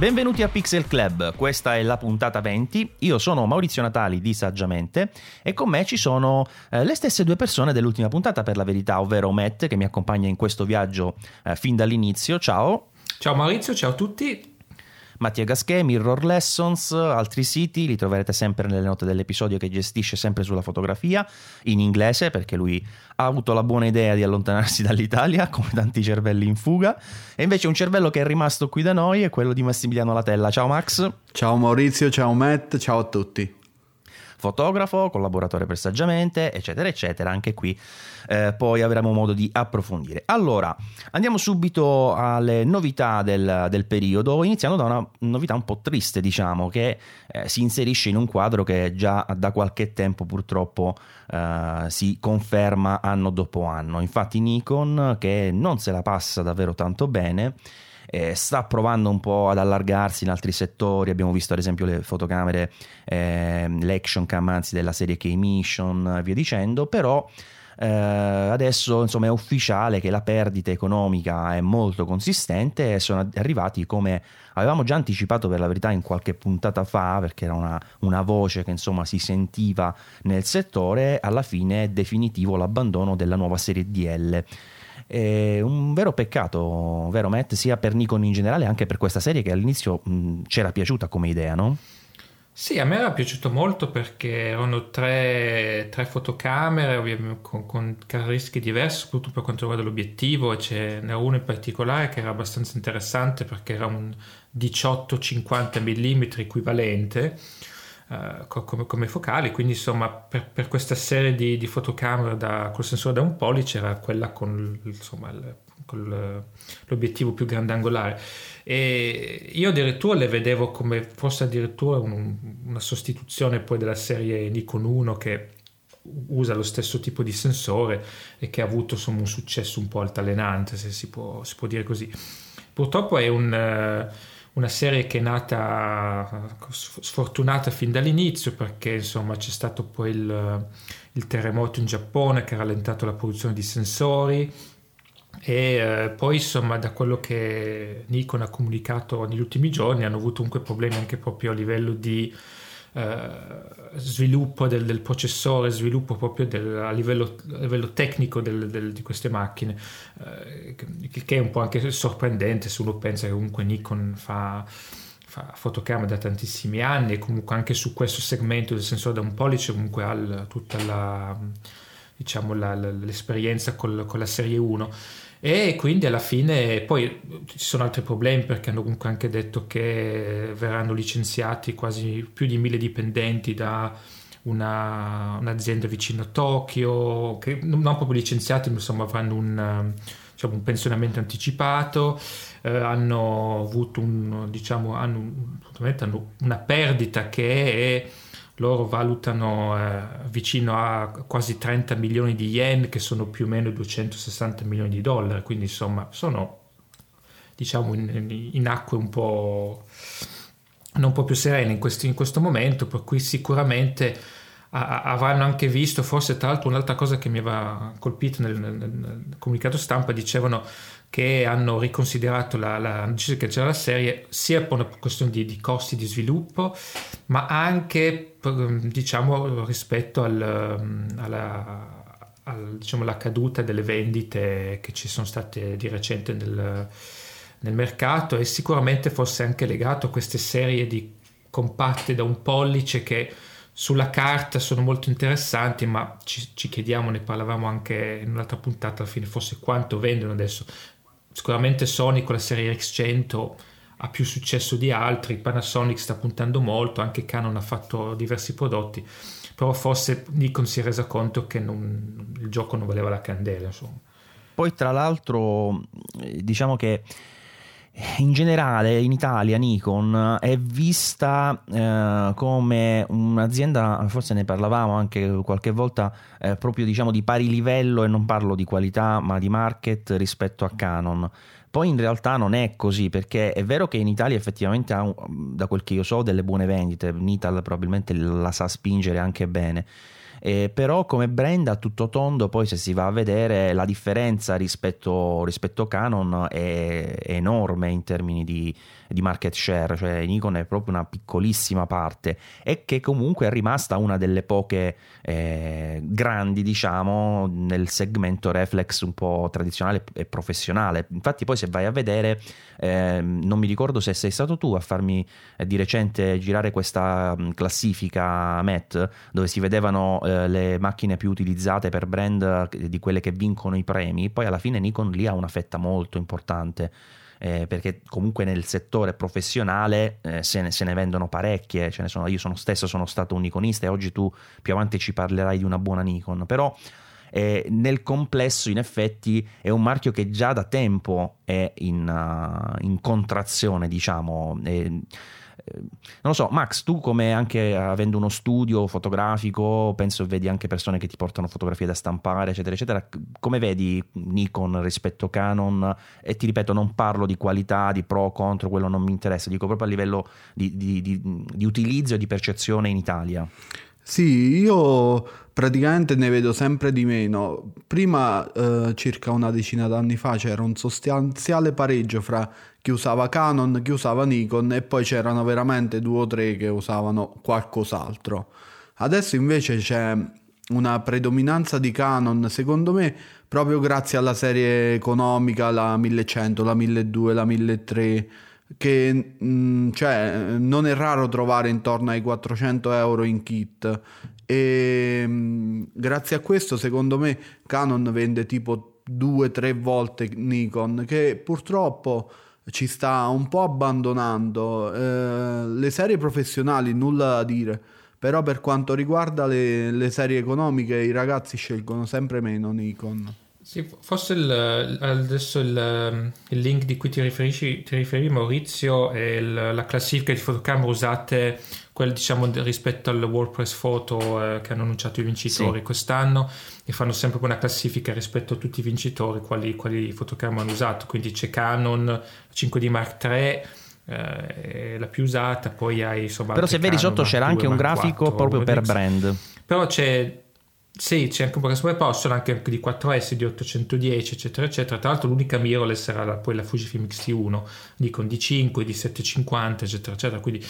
Benvenuti a Pixel Club, questa è la puntata 20. Io sono Maurizio Natali di Saggiamente e con me ci sono eh, le stesse due persone dell'ultima puntata per la verità, ovvero Matt che mi accompagna in questo viaggio eh, fin dall'inizio. Ciao. Ciao Maurizio, ciao a tutti. Mattia Gasquet, Mirror Lessons, altri siti, li troverete sempre nelle note dell'episodio che gestisce sempre sulla fotografia, in inglese perché lui ha avuto la buona idea di allontanarsi dall'Italia, come tanti cervelli in fuga, e invece un cervello che è rimasto qui da noi è quello di Massimiliano Latella. Ciao Max. Ciao Maurizio, ciao Matt, ciao a tutti fotografo, collaboratore per Saggiamente, eccetera, eccetera. Anche qui eh, poi avremo modo di approfondire. Allora, andiamo subito alle novità del, del periodo, iniziando da una novità un po' triste, diciamo, che eh, si inserisce in un quadro che già da qualche tempo purtroppo eh, si conferma anno dopo anno. Infatti Nikon, che non se la passa davvero tanto bene, eh, sta provando un po' ad allargarsi in altri settori, abbiamo visto ad esempio le fotocamere, eh, l'action cam anzi della serie K-Mission, via dicendo, però eh, adesso insomma è ufficiale che la perdita economica è molto consistente e sono arrivati come avevamo già anticipato per la verità in qualche puntata fa perché era una, una voce che insomma si sentiva nel settore. Alla fine è definitivo l'abbandono della nuova serie DL è un vero peccato, vero Matt, sia per Nikon in generale, anche per questa serie che all'inizio mh, c'era piaciuta come idea, no? Sì, a me era piaciuto molto perché erano tre, tre fotocamere con, con, caratteristiche diverse, soprattutto per quanto riguarda l'obiettivo, e ce n'era uno in particolare che era abbastanza interessante perché era un 18-50 mm equivalente uh, come, come, focali, quindi insomma per, per questa serie di, di fotocamere da, col sensore da un pollice era quella con, insomma, il, con l'obiettivo più grandangolare. E io addirittura le vedevo come fosse addirittura un, una sostituzione poi della serie Nikon 1 che usa lo stesso tipo di sensore e che ha avuto insomma, un successo un po' altalenante se si può, si può dire così. Purtroppo è un uh, una serie che è nata sfortunata fin dall'inizio perché insomma c'è stato poi il, il terremoto in Giappone che ha rallentato la produzione di sensori e eh, poi insomma da quello che Nikon ha comunicato negli ultimi giorni hanno avuto comunque problemi anche proprio a livello di eh, sviluppo del, del, processore, sviluppo proprio del, a, livello, a, livello, tecnico del, di queste macchine, eh, che, che, è un po' anche sorprendente se uno pensa che comunque Nikon fa, fa fotocamere da tantissimi anni e comunque anche su questo segmento del sensore da un pollice comunque ha tutta la, diciamo, la, l'esperienza col, con la serie 1 e quindi alla fine poi ci sono altri problemi perché hanno comunque anche detto che verranno licenziati quasi più di mille dipendenti da una, un'azienda vicino a Tokyo che non proprio licenziati ma insomma avranno un, diciamo, un pensionamento anticipato eh, hanno avuto un, diciamo, hanno, hanno una perdita che è loro valutano eh, vicino a quasi 30 milioni di yen, che sono più o meno 260 milioni di dollari, quindi insomma sono diciamo in, in acque un po' non proprio serene in questo, in questo momento, per cui sicuramente a, avranno anche visto, forse tra l'altro un'altra cosa che mi aveva colpito nel, nel, nel comunicato stampa, dicevano che hanno riconsiderato la, la notizia che c'era la serie sia per una questione di, di costi di sviluppo, ma anche diciamo rispetto al, alla, al, diciamo, alla caduta delle vendite che ci sono state di recente nel, nel mercato e sicuramente fosse anche legato a queste serie di compatte da un pollice che sulla carta sono molto interessanti, ma ci, ci, chiediamo, ne parlavamo anche in un'altra puntata alla fine, forse quanto vendono adesso sicuramente Sony con la serie X100 ha più successo di altri, Panasonic sta puntando molto, anche Canon ha fatto diversi prodotti, però forse Nikon si è resa conto che non, il gioco non valeva la candela. Insomma. Poi tra l'altro diciamo che in generale in Italia Nikon è vista eh, come un'azienda, forse ne parlavamo anche qualche volta, eh, proprio diciamo di pari livello e non parlo di qualità ma di market rispetto a Canon. Poi in realtà non è così perché è vero che in Italia effettivamente ha, da quel che io so, delle buone vendite, Nital probabilmente la sa spingere anche bene eh, però come brand a tutto tondo poi se si va a vedere la differenza rispetto, rispetto Canon è enorme in termini di, di market share, cioè Nikon è proprio una piccolissima parte e che comunque è rimasta una delle poche eh, grandi, diciamo, nel segmento reflex un po' tradizionale e professionale. Infatti poi se vai a vedere, eh, non mi ricordo se sei stato tu a farmi eh, di recente girare questa mm, classifica MET dove si vedevano eh, le macchine più utilizzate per brand eh, di quelle che vincono i premi, poi alla fine Nikon lì ha una fetta molto importante eh, perché comunque nel settore professionale eh, se, ne, se, ne, vendono parecchie, sono, io sono stesso sono stato un Nikonista e oggi tu più avanti ci parlerai di una buona Nikon, però eh, nel complesso in effetti è un marchio che già da tempo è in, uh, in contrazione, diciamo. E, non lo so, Max, tu come anche avendo uno studio fotografico, penso vedi anche persone che ti portano fotografie da stampare, eccetera, eccetera, come vedi Nikon rispetto a Canon? E ti ripeto, non parlo di qualità, di pro, contro, quello non mi interessa, dico proprio a livello di, di, di, di utilizzo e di percezione in Italia. Sì, io praticamente ne vedo sempre di meno. Prima, eh, circa una decina d'anni fa, c'era un sostanziale pareggio fra chi usava Canon, chi usava Nikon e poi c'erano veramente due o tre che usavano qualcos'altro. Adesso invece c'è una predominanza di Canon, secondo me, proprio grazie alla serie economica, la 1100, la 1200, la 1300 che mh, mm, cioè, non è raro trovare intorno ai 400 euro in kit e mh, mm, grazie a questo secondo me Canon vende tipo due o tre volte Nikon che purtroppo ci sta un po' abbandonando eh, le serie professionali nulla da dire. Però per quanto riguarda le, le serie economiche i ragazzi scelgono sempre meno Nikon sì, forse il, adesso il, il, link di cui ti riferisci, ti riferi Maurizio è il, la classifica di fotocamere usate quel, diciamo, rispetto al WordPress Photo eh, che hanno annunciato i vincitori sì. quest'anno e fanno sempre una classifica rispetto a tutti i vincitori quali, quali fotocamere hanno usato. Quindi c'è Canon 5D Mark III eh, la più usata poi hai insomma però se vedi Canon, sotto c'era anche un grafico 4, proprio per brand. Però c'è sì, c'è anche un po' che come possono anche di 4S, di 810, eccetera, eccetera. Tra l'altro l'unica mirrorless sarà la, poi la Fujifilm X-T1, Nikon D5, di 750, eccetera, eccetera. Quindi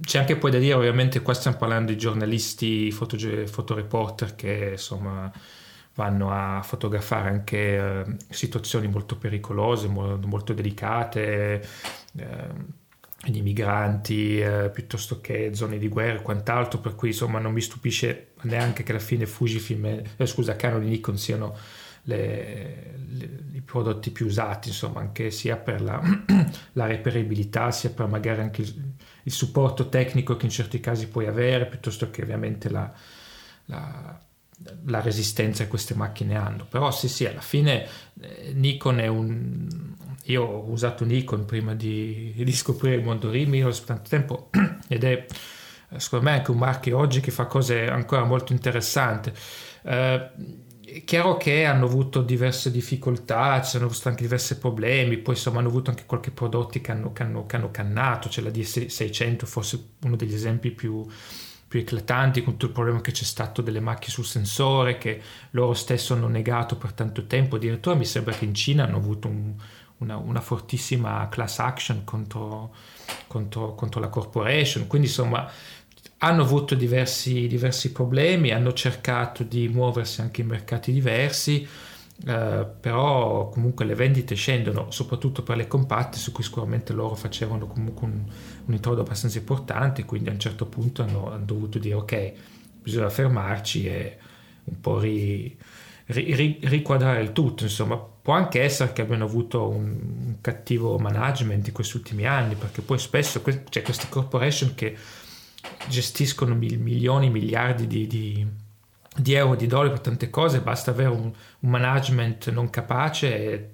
c'è anche poi da dire, ovviamente qua stiamo parlando di giornalisti, foto, fotoreporter che insomma vanno a fotografare anche eh, situazioni molto pericolose, molto, molto delicate. Eh, di migranti eh, piuttosto che zone di guerra e quant'altro, per cui insomma non mi stupisce neanche che alla fine Fujifilm, eh, scusa, Canon e Nikon siano le, le, i prodotti più usati, insomma, anche sia per la, la reperibilità, sia per magari anche il, il, supporto tecnico che in certi casi puoi avere, piuttosto che ovviamente la, la la resistenza che queste macchine hanno. Però sì, sì, alla fine eh, Nikon è un, io ho usato Nikon prima di, di scoprire il mondo Rimos per tanto tempo ed è secondo me anche un marchio oggi che fa cose ancora molto interessanti. Eh, è chiaro che hanno avuto diverse difficoltà, ci sono stati anche diversi problemi, poi insomma hanno avuto anche qualche prodotto che hanno, che hanno, che hanno cannato, c'è la DS600 forse uno degli esempi più, più eclatanti con tutto il problema che c'è stato delle macchie sul sensore che loro stesso hanno negato per tanto tempo, addirittura mi sembra che in Cina hanno avuto un, una, una fortissima class action contro, contro, contro, la corporation, quindi insomma hanno avuto diversi, diversi, problemi, hanno cercato di muoversi anche in mercati diversi, eh, però comunque le vendite scendono, soprattutto per le compatte su cui sicuramente loro facevano comunque un, un introito abbastanza importante, quindi a un certo punto hanno, hanno dovuto dire ok, bisogna fermarci e un po' ri, ri, riquadrare il tutto, insomma Può anche essere che abbiano avuto un, un cattivo management in questi ultimi anni, perché poi spesso c'è cioè queste corporation che gestiscono mil, milioni, miliardi di, di, di, euro, di dollari per tante cose, basta avere un, un management non capace e,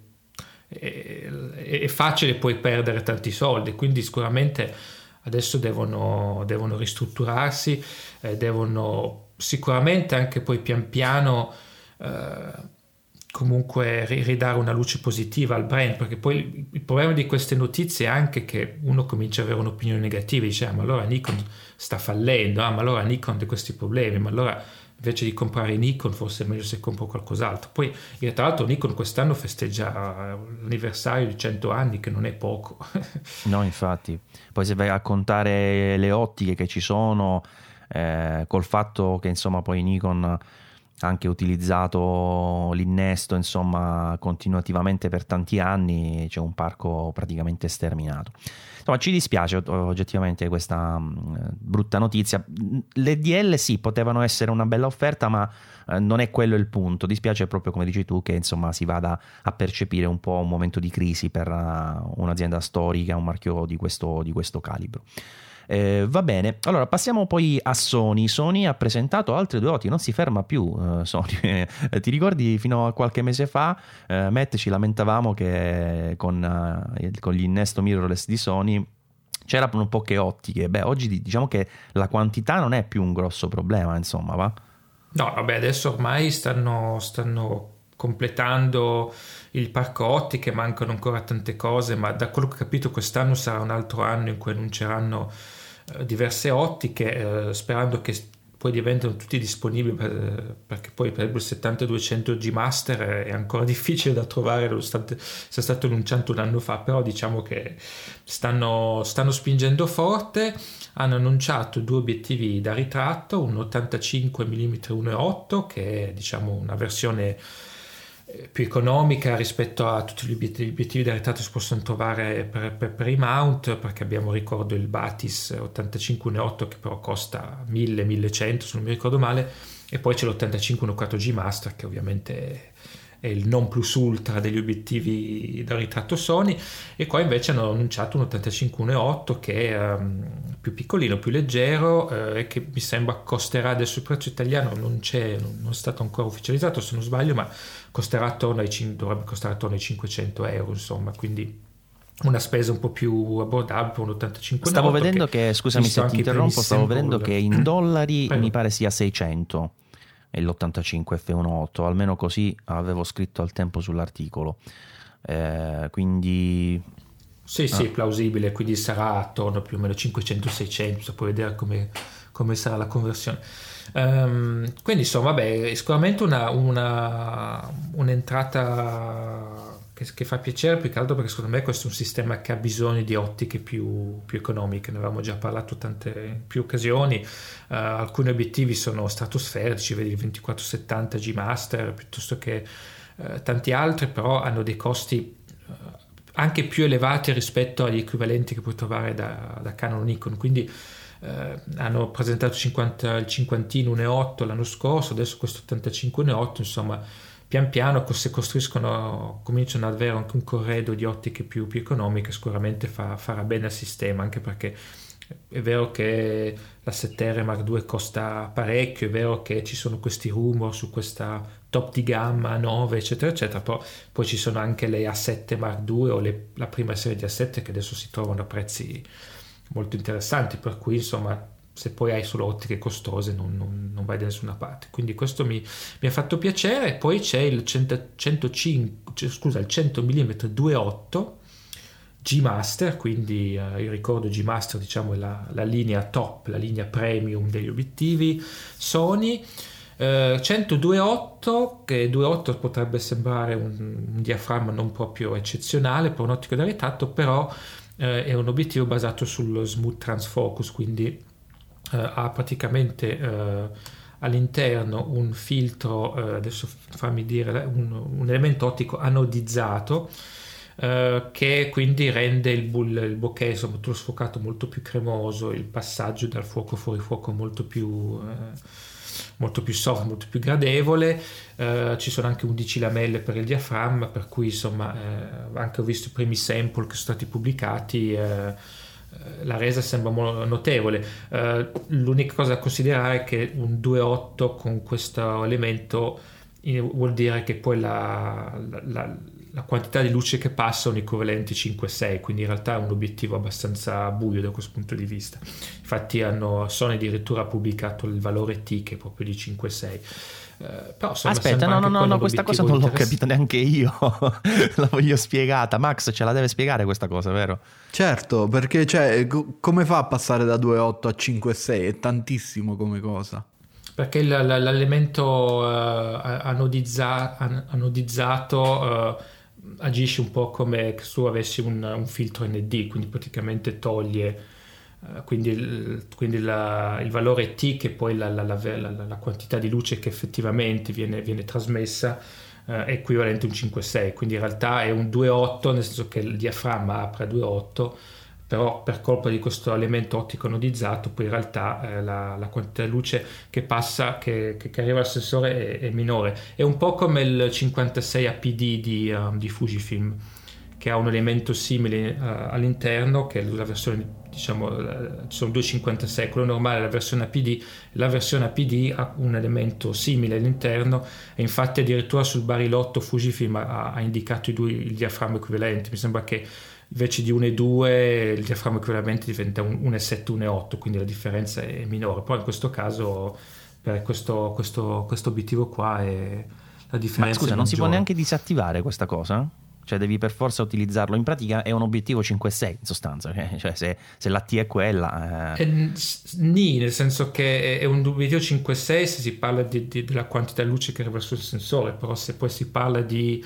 è facile poi perdere tanti soldi, quindi sicuramente adesso devono, devono ristrutturarsi, eh, devono sicuramente anche poi pian piano eh, comunque ridare una luce positiva al brand, perché poi il problema di queste notizie è anche che uno comincia ad avere un'opinione negativa, dice ah, ma allora Nikon sta fallendo, ah, ma allora Nikon ha questi problemi, ma allora invece di comprare Nikon forse è meglio se compro qualcos'altro. Poi tra l'altro Nikon quest'anno festeggia l'anniversario di 100 anni che non è poco. no infatti, poi se vai a contare le ottiche che ci sono eh, col fatto che insomma poi Nikon anche utilizzato l'innesto insomma continuativamente per tanti anni c'è un parco praticamente sterminato. Insomma ci dispiace oggettivamente questa mh, brutta notizia. Le DL sì potevano essere una bella offerta ma eh, non è quello il punto. Dispiace proprio come dici tu che insomma si vada a percepire un po' un momento di crisi per uh, un'azienda storica un marchio di questo, di questo calibro eh, va bene, allora passiamo poi a Sony. Sony ha presentato altre due OTI, non si ferma più uh, Sony. Ti ricordi fino a qualche mese fa, uh, Matt ci lamentavamo che con, uh, con l'innesto mirrorless di Sony c'erano poche ottiche. Beh, oggi diciamo che la quantità non è più un grosso problema, insomma, va? No, vabbè, adesso ormai stanno, stanno completando il parco ottiche, mancano ancora tante cose, ma da quello che ho capito quest'anno sarà un altro anno in cui annunceranno eh, diverse ottiche, eh, sperando che poi diventano tutti disponibili per, perché poi per esempio il 7200 G Master è ancora difficile da trovare nonostante sia stato annunciato un anno fa però diciamo che stanno, stanno spingendo forte. Hanno annunciato due obiettivi da ritratto un 85 mm 1.8 che è diciamo una versione più economica rispetto a tutti gli obiettivi, da ritratto si possono trovare per, per, per, i mount perché abbiamo ricordo il Batis 85-1.8 che però costa 1000-1100 se non mi ricordo male e poi c'è l'85-1.4G Master che ovviamente è il non plus ultra degli obiettivi da ritratto Sony e qua invece hanno annunciato un 85-1.8 che è um, più piccolino, più leggero eh, e che mi sembra costerà adesso il prezzo italiano non, c'è, non è stato ancora ufficializzato se non sbaglio ma costerà attorno ai, dovrebbe costare attorno ai 500 euro insomma quindi una spesa un po' più abbordabile per un 85 stavo vedendo che, che scusami se ti interrompo stavo vedendo che in dollari Prego. mi pare sia 600 e l'85 F18, almeno così avevo scritto al tempo sull'articolo. Eh, quindi sì, sì, ah. plausibile, quindi sarà attorno più o meno 500-600, puoi vedere come, come, sarà la conversione. Um, quindi insomma, vabbè, sicuramente una, una, un'entrata che, che, fa piacere più che altro perché secondo me questo è un sistema che ha bisogno di ottiche più, più economiche, ne avevamo già parlato tante più occasioni, uh, alcuni obiettivi sono stratosferici, vedi il 2470 G Master piuttosto che uh, tanti altri, però hanno dei costi uh, anche più elevati rispetto agli equivalenti che puoi trovare da, da Canon Nikon, quindi hanno presentato 50, il 50 1.8 l'anno scorso, adesso questo 85 1.8, insomma pian piano se costruiscono, cominciano ad avere anche un corredo di ottiche più, più economiche, sicuramente fa, farà bene al sistema, anche perché è vero che la 7R Mark II costa parecchio, è vero che ci sono questi rumor su questa top di gamma 9, eccetera, eccetera, però poi ci sono anche le A7 Mark II o le, la prima serie di A7 che adesso si trovano a prezzi molto interessanti, per cui insomma se poi hai solo ottiche costose non, non, non vai da nessuna parte. Quindi questo mi, mi, ha fatto piacere. Poi c'è il 100, 105, scusa, il 100 mm 2.8 G Master, quindi eh, io ricordo G Master diciamo è la, la, linea top, la linea premium degli obiettivi Sony. Eh, 102.8 che 2.8 potrebbe sembrare un, un, diaframma non proprio eccezionale per un'ottica da ritratto, però eh, è un obiettivo basato sullo smooth transfocus, quindi eh, ha praticamente eh, all'interno un filtro, eh, adesso fammi dire, un, un elemento ottico anodizzato che quindi rende il, bull, il bokeh, insomma, tutto sfocato molto più cremoso, il passaggio dal fuoco fuori fuoco molto più molto più soft, molto più gradevole. Uh, ci sono anche 11 lamelle per il diaframma, per cui insomma, uh, anche ho visto i primi sample che sono stati pubblicati. Uh, eh, la resa sembra notevole. Uh, l'unica cosa da considerare è che un 2.8 con questo elemento vuol dire che poi la, la quantità di luce che passa è un equivalente 5-6, quindi in realtà è un obiettivo abbastanza buio da questo punto di vista. Infatti hanno, Sony addirittura pubblicato il valore T che è proprio di 5-6. Eh, però, Aspetta, no, no, no, no questa cosa non l'ho capita neanche io. la voglio spiegata. Max ce la deve spiegare questa cosa, vero? Certo, perché cioè, come fa a passare da 2,8 a 5,6? È tantissimo come cosa. perché l'elemento uh, anodizza, anodizzato uh, agisce un po' come se tu avessi un, un filtro ND, quindi praticamente toglie uh, quindi, il, quindi la, il, valore T che poi la, la, la, quantità di luce che effettivamente viene, viene trasmessa è equivalente a un 5,6, quindi in realtà è un 2,8 nel senso che il diaframma apre a 2,8 però per colpa di questo elemento ottico nodizzato poi in realtà eh, la, la, quantità di luce che passa, che, che, che arriva al sensore è, è, minore. È un po' come il 56 APD di, um, di Fujifilm che ha un elemento simile uh, all'interno, che è la versione, diciamo, uh, ci sono due 56, quello normale è la versione APD, la versione APD ha un elemento simile all'interno e infatti addirittura sul barilotto Fujifilm ha, ha indicato due il diaframma equivalente, mi sembra che invece di 1,2 il diaframma equivalente diventa 1,7, 1,8, quindi la differenza è minore. Però in questo caso, per questo, questo, questo obiettivo qua, è la differenza. Ma scusa, non si può neanche disattivare questa cosa? Cioè devi per forza utilizzarlo. In pratica è un obiettivo 5-6 in sostanza, cioè se, se la T è quella... Eh... Eh, nì, nel senso che è un obiettivo 5-6 se si parla di, di, della quantità di luce che arriva sul sensore, però se poi si parla di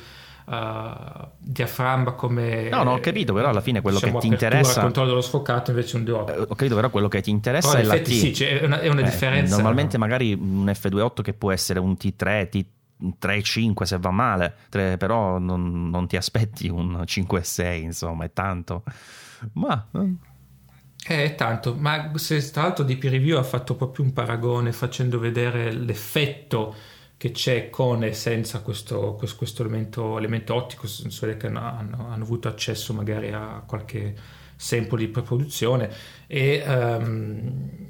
uh, diaframma come... No, no, ho capito, però alla fine quello diciamo, che ti interessa... Il controllo dello sfocato invece un D8. Eh, ho capito, però quello che ti interessa però è la T. Sì, è una, è una eh, differenza. Normalmente magari un F28 che può essere un T3, T 3-5 se va male, 3, però non, non, ti aspetti un 5-6, insomma, è tanto. Ma... Eh, è tanto, ma se tra l'altro di peer review ha fatto proprio un paragone facendo vedere l'effetto che c'è con e senza questo, questo, questo elemento, elemento, ottico, vede che hanno, hanno, hanno, avuto accesso magari a qualche sample di preproduzione. E um,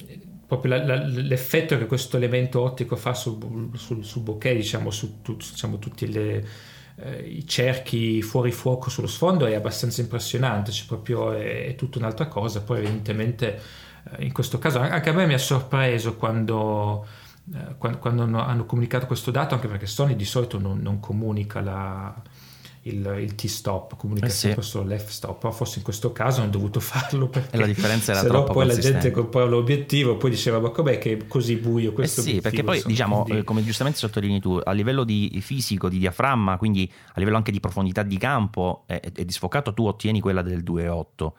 proprio la, la, l'effetto che questo elemento ottico fa sul, sul, sul bokeh, diciamo, su tu, diciamo, tutti le, eh, i cerchi fuori fuoco sullo sfondo è abbastanza impressionante, cioè proprio è, è tutta un'altra cosa, poi evidentemente eh, in questo caso anche a me mi ha sorpreso quando quando, quando hanno, hanno, comunicato questo dato, anche perché Sony di solito non, non comunica la, il, il, T-stop, comunica eh sì. sempre solo l'F-stop, però forse in questo caso hanno dovuto farlo perché e la differenza era troppo poi la gente comprava l'obiettivo poi diceva ma com'è che è così buio questo eh sì, perché poi diciamo, quindi... come giustamente sottolinei tu, a livello di fisico, di diaframma, quindi a livello anche di profondità di campo e di sfocato tu ottieni quella del 2.8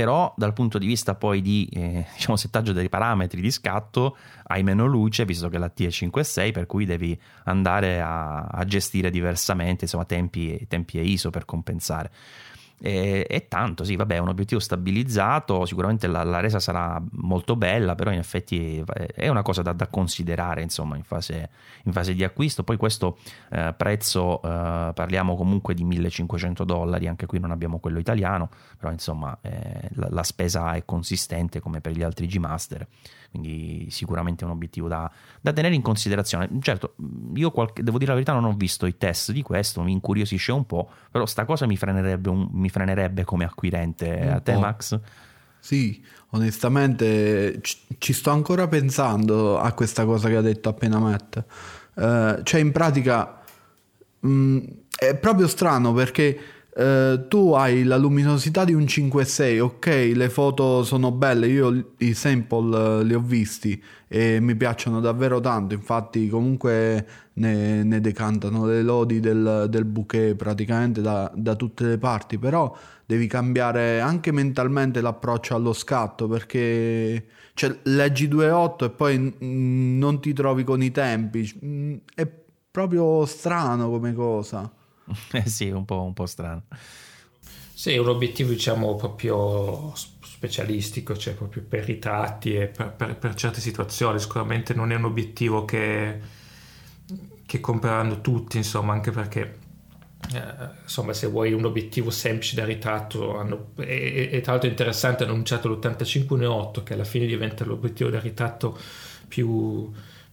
però dal punto di vista poi di eh, diciamo, settaggio dei parametri di scatto hai meno luce visto che la T è 5.6 per cui devi andare a, a gestire diversamente insomma, tempi, tempi e ISO per compensare e, e, tanto, sì, vabbè, è un obiettivo stabilizzato, sicuramente la, la, resa sarà molto bella, però in effetti è una cosa da, da considerare, insomma, in fase, in fase, di acquisto. Poi questo eh, prezzo, eh, parliamo comunque di 1500 dollari, anche qui non abbiamo quello italiano, però insomma eh, la, la, spesa è consistente come per gli altri G-Master quindi sicuramente è un obiettivo da, da tenere in considerazione. Certo, io qualche, devo dire la verità, non ho visto i test di questo, mi incuriosisce un po', però sta cosa mi frenerebbe, un, mi frenerebbe come acquirente un a te, Max. Sì, onestamente ci sto ancora pensando a questa cosa che ha detto appena Matt. Uh, cioè, in pratica mh, mm, è proprio strano perché Uh, tu hai la luminosità di un 5.6, ok, le foto sono belle, io i sample uh, li ho visti e mi piacciono davvero tanto, infatti comunque ne, ne decantano le lodi del, del bouquet praticamente da, da, tutte le parti, però devi cambiare anche mentalmente l'approccio allo scatto perché cioè, leggi 2.8 e poi non ti trovi con i tempi, mm, è proprio strano come cosa. Eh sì, un po', un po' strano. Sì, un obiettivo diciamo proprio specialistico, cioè proprio per ritratti e per, per, per certe situazioni. Sicuramente non è un obiettivo che, che compreranno tutti, insomma, anche perché eh, insomma, se vuoi un obiettivo semplice da ritratto, hanno, e, e, tra l'altro interessante, hanno annunciato l'85-1.8 che alla fine diventa l'obiettivo da ritratto più,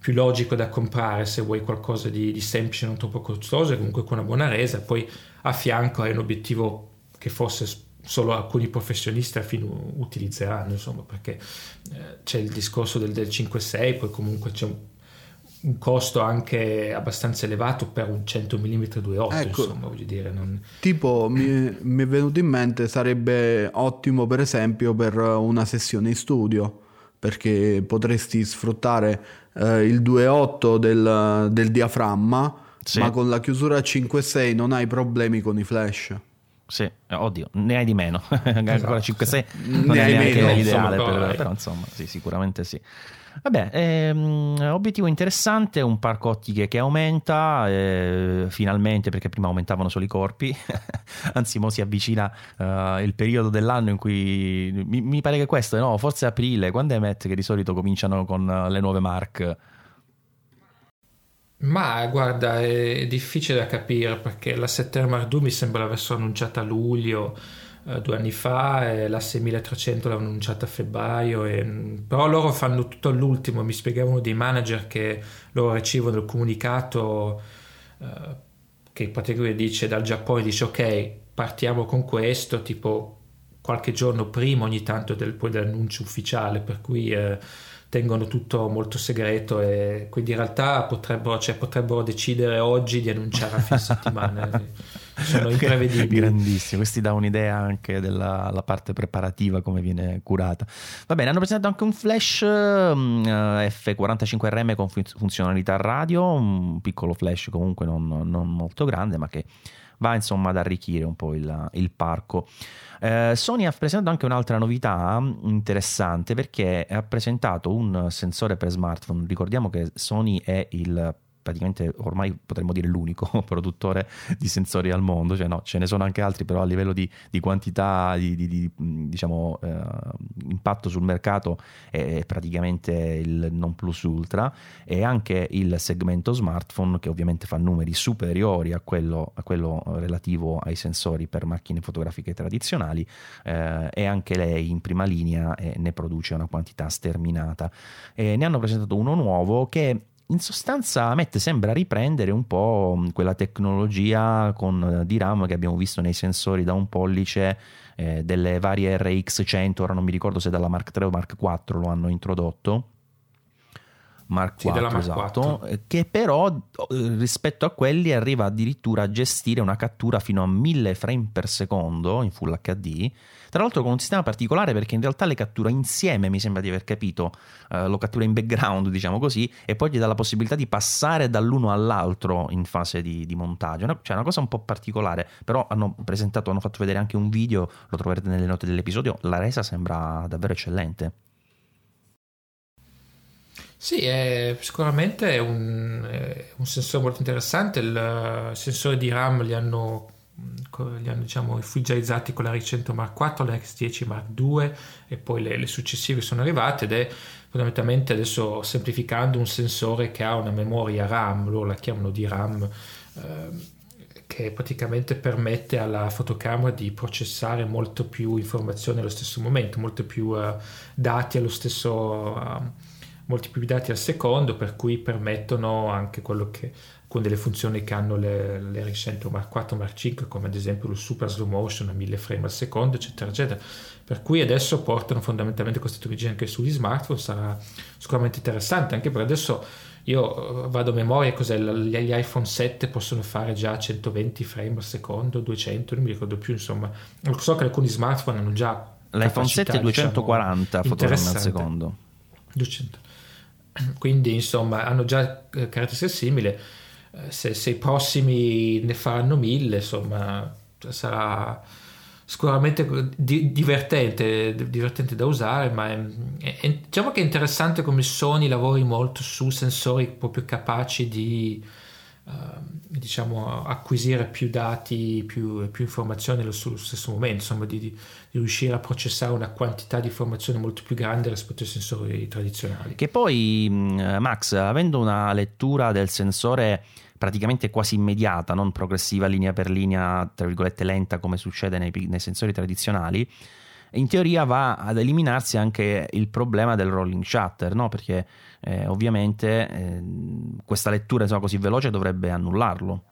più logico da comprare se vuoi qualcosa di, di semplice, non troppo costoso e comunque con una buona resa. Poi a fianco hai un obiettivo che forse solo alcuni professionisti alla fine utilizzeranno, insomma, perché eh, c'è il discorso del, del 5.6, poi comunque c'è un, un, costo anche abbastanza elevato per un 100 mm 2.8, ecco, insomma, voglio dire. Non... Tipo, mi, mi è venuto in mente, sarebbe ottimo per esempio per una sessione in studio perché potresti sfruttare eh, il 2.8 del, del diaframma, Sì. ma con la chiusura 5.6 non hai problemi con i flash. Sì, eh, oddio, ne hai di meno. Ancora Esatto. 5-6 Ne non è hai neanche meno, l'ideale, insomma, per- però, insomma, sì, sicuramente sì. Vabbè, ehm, obiettivo interessante, un parco ottiche che aumenta, eh, finalmente perché prima aumentavano solo i corpi, anzi mo si avvicina eh, il periodo dell'anno in cui, mi, mi pare che questo, no? forse aprile, quando è Matt che di solito cominciano con eh, le nuove Mark? Ma guarda, è difficile da capire perché la 7 Mark II mi sembra l'avessero annunciata a luglio eh, due anni fa e la 6300 l'hanno annunciata a febbraio. E, mm, però loro fanno tutto all'ultimo. Mi spiegavano dei manager che loro ricevono il comunicato eh, che praticamente dice dal Giappone: dice ok, partiamo con questo, tipo qualche giorno prima ogni tanto del, poi dell'annuncio ufficiale, per cui eh, tengono tutto molto segreto e quindi in realtà potrebbero, cioè, potrebbero decidere oggi di annunciare a fine settimana. Sono imprevedibili. Grandissimo, questi dà un'idea anche della la parte preparativa, come viene curata. Va bene, hanno presentato anche un flash mm, eh, F45RM con fun- funzionalità radio, un piccolo flash comunque non, non molto grande, ma che va insomma ad arricchire un po' il, il parco. Eh, Sony ha presentato anche un'altra novità interessante perché ha presentato un sensore per smartphone. Ricordiamo che Sony è il praticamente ormai potremmo dire l'unico produttore di sensori al mondo, cioè no, ce ne sono anche altri, però a livello di, di quantità, di, di- di, diciamo, eh, impatto sul mercato è praticamente il non plus ultra e anche il segmento smartphone che ovviamente fa numeri superiori a quello, a quello relativo ai sensori per macchine fotografiche tradizionali eh, e anche lei in prima linea e ne produce una quantità sterminata. E ne hanno presentato uno nuovo che in sostanza Met sembra riprendere un po' quella tecnologia con eh, di RAM che abbiamo visto nei sensori da un pollice eh, delle varie RX100, ora non mi ricordo se dalla Mark 3 o Mark 4 lo hanno introdotto. Mark Sì, 4, della Mark esatto, 4. eh, che però eh, rispetto a quelli arriva addirittura a gestire una cattura fino a 1000 frame per secondo in Full HD. Tra l'altro con un sistema particolare perché in realtà le cattura insieme, mi sembra di aver capito, eh, lo cattura in background, diciamo così, e poi gli dà la possibilità di passare dall'uno all'altro in fase di, di montaggio. Una- Cioè, una cosa un po' particolare, però hanno presentato, hanno fatto vedere anche un video, lo troverete nelle note dell'episodio, la resa sembra davvero eccellente. Sì, è, sicuramente è un, è un sensore molto interessante. Il eh, sensore di RAM li hanno, co- li hanno diciamo, ufficializzati con la R100 Mark IV, la X10 Mark II e poi le, le successive sono arrivate ed è fondamentalmente adesso semplificando un sensore che ha una memoria RAM, loro la chiamano di RAM. ehm, che praticamente permette alla fotocamera di processare molto più informazioni allo stesso momento, molto più eh, dati allo stesso eh, molti più dati al secondo, per cui permettono anche quello che con delle funzioni che hanno le, le recenti Mark 4 Mark 5, come ad esempio lo super slow motion a 1000 frame al secondo, eccetera, eccetera. Per cui adesso portano fondamentalmente queste tecnologie anche sugli smartphone, sarà sicuramente interessante, anche perché adesso io eh, vado a memoria cos'è, gli iPhone 7 possono fare già 120 frame al secondo, 200, non mi ricordo più, insomma. So che alcuni smartphone hanno già L'iPhone 7 è capacità, diciamo, 240 fotogrammi al secondo. 200. Quindi insomma hanno già eh, caratteristiche simili. Eh, Se, se i prossimi ne faranno mille, insomma, sarà sicuramente di- divertente, divertente da usare, ma è, è- diciamo che è interessante come Sony lavori molto su sensori proprio capaci di diciamo acquisire più dati, più, più informazioni allo stesso momento, insomma di, di- riuscire a processare una quantità di informazioni molto più grande rispetto ai sensori tradizionali. Che poi, mh, Max, avendo una lettura del sensore praticamente quasi immediata, non progressiva linea per linea, tra virgolette lenta come succede nei, nei sensori tradizionali, in teoria va ad eliminarsi anche il problema del rolling shutter, no? perché eh, ovviamente eh, questa lettura insomma, così veloce dovrebbe annullarlo.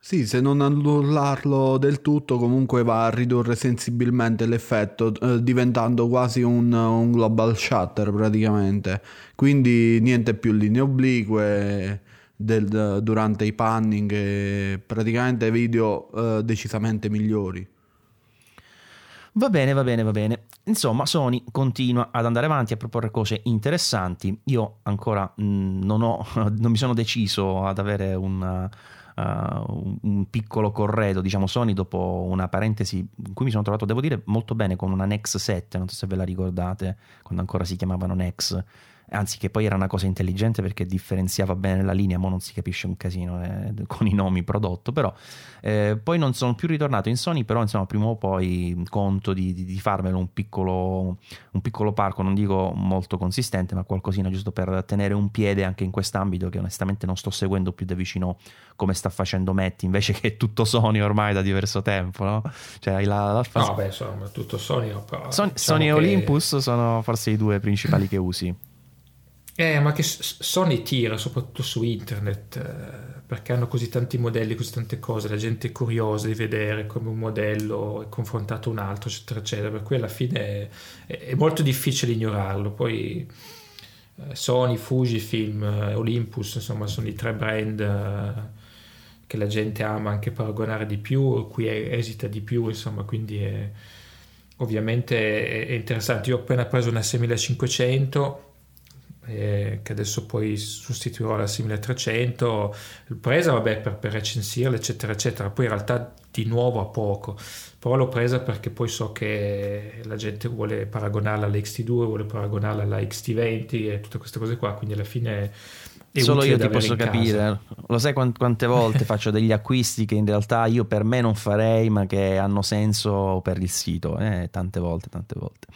Sì, se non annullarlo del tutto, comunque va a ridurre sensibilmente l'effetto, eh, diventando quasi un, un global shutter praticamente. Quindi niente più linee oblique del- durante i panning, e praticamente video eh, decisamente migliori. Va bene, va bene, va bene. Insomma, Sony continua ad andare avanti a proporre cose interessanti. Io ancora mm, non, ho, non mi sono deciso ad avere un, uh, un piccolo corredo, diciamo Sony, dopo una parentesi in cui mi sono trovato, devo dire, molto bene con una Nex 7, non so se ve la ricordate, quando ancora si chiamavano Nex anzi che poi era una cosa intelligente perché differenziava bene la linea, ma non si capisce un casino eh, con i nomi prodotto, però eh, poi non sono più ritornato in Sony, però insomma prima o poi conto di, di, di farmelo un piccolo, un piccolo parco, non dico molto consistente, ma qualcosina giusto per tenere un piede anche in quest'ambito che onestamente non sto seguendo più da vicino come sta facendo Matt invece che tutto Sony ormai da diverso tempo, no? Cioè la, la fase... No, beh, insomma, tutto Sony, però, Sony, diciamo Sony e Olympus sono forse i due principali che usi. Eh, ma che Sony tira soprattutto su internet eh, perché hanno così tanti modelli, così tante cose, la gente è curiosa di vedere come un modello è confrontato a un altro, eccetera, eccetera. Per cui alla fine è, è molto difficile ignorarlo. Poi eh, Sony, Fujifilm, eh, Olympus, insomma, sono i tre brand eh, che la gente ama anche paragonare di più, cui esita di più, insomma, quindi è, ovviamente è, è interessante. Io ho appena preso una 6500 eh, che adesso poi sostituirò la simile 300 l'ho presa vabbè per, per recensirla eccetera eccetera poi in realtà di nuovo a poco però l'ho presa perché poi so che la gente vuole paragonarla alla XT2 vuole paragonarla alla XT20 e tutte queste cose qua quindi alla fine Solo io ti posso capire, lo sai quante volte faccio degli acquisti che in realtà io per me non farei ma che hanno senso per il sito, eh? tante volte, tante volte.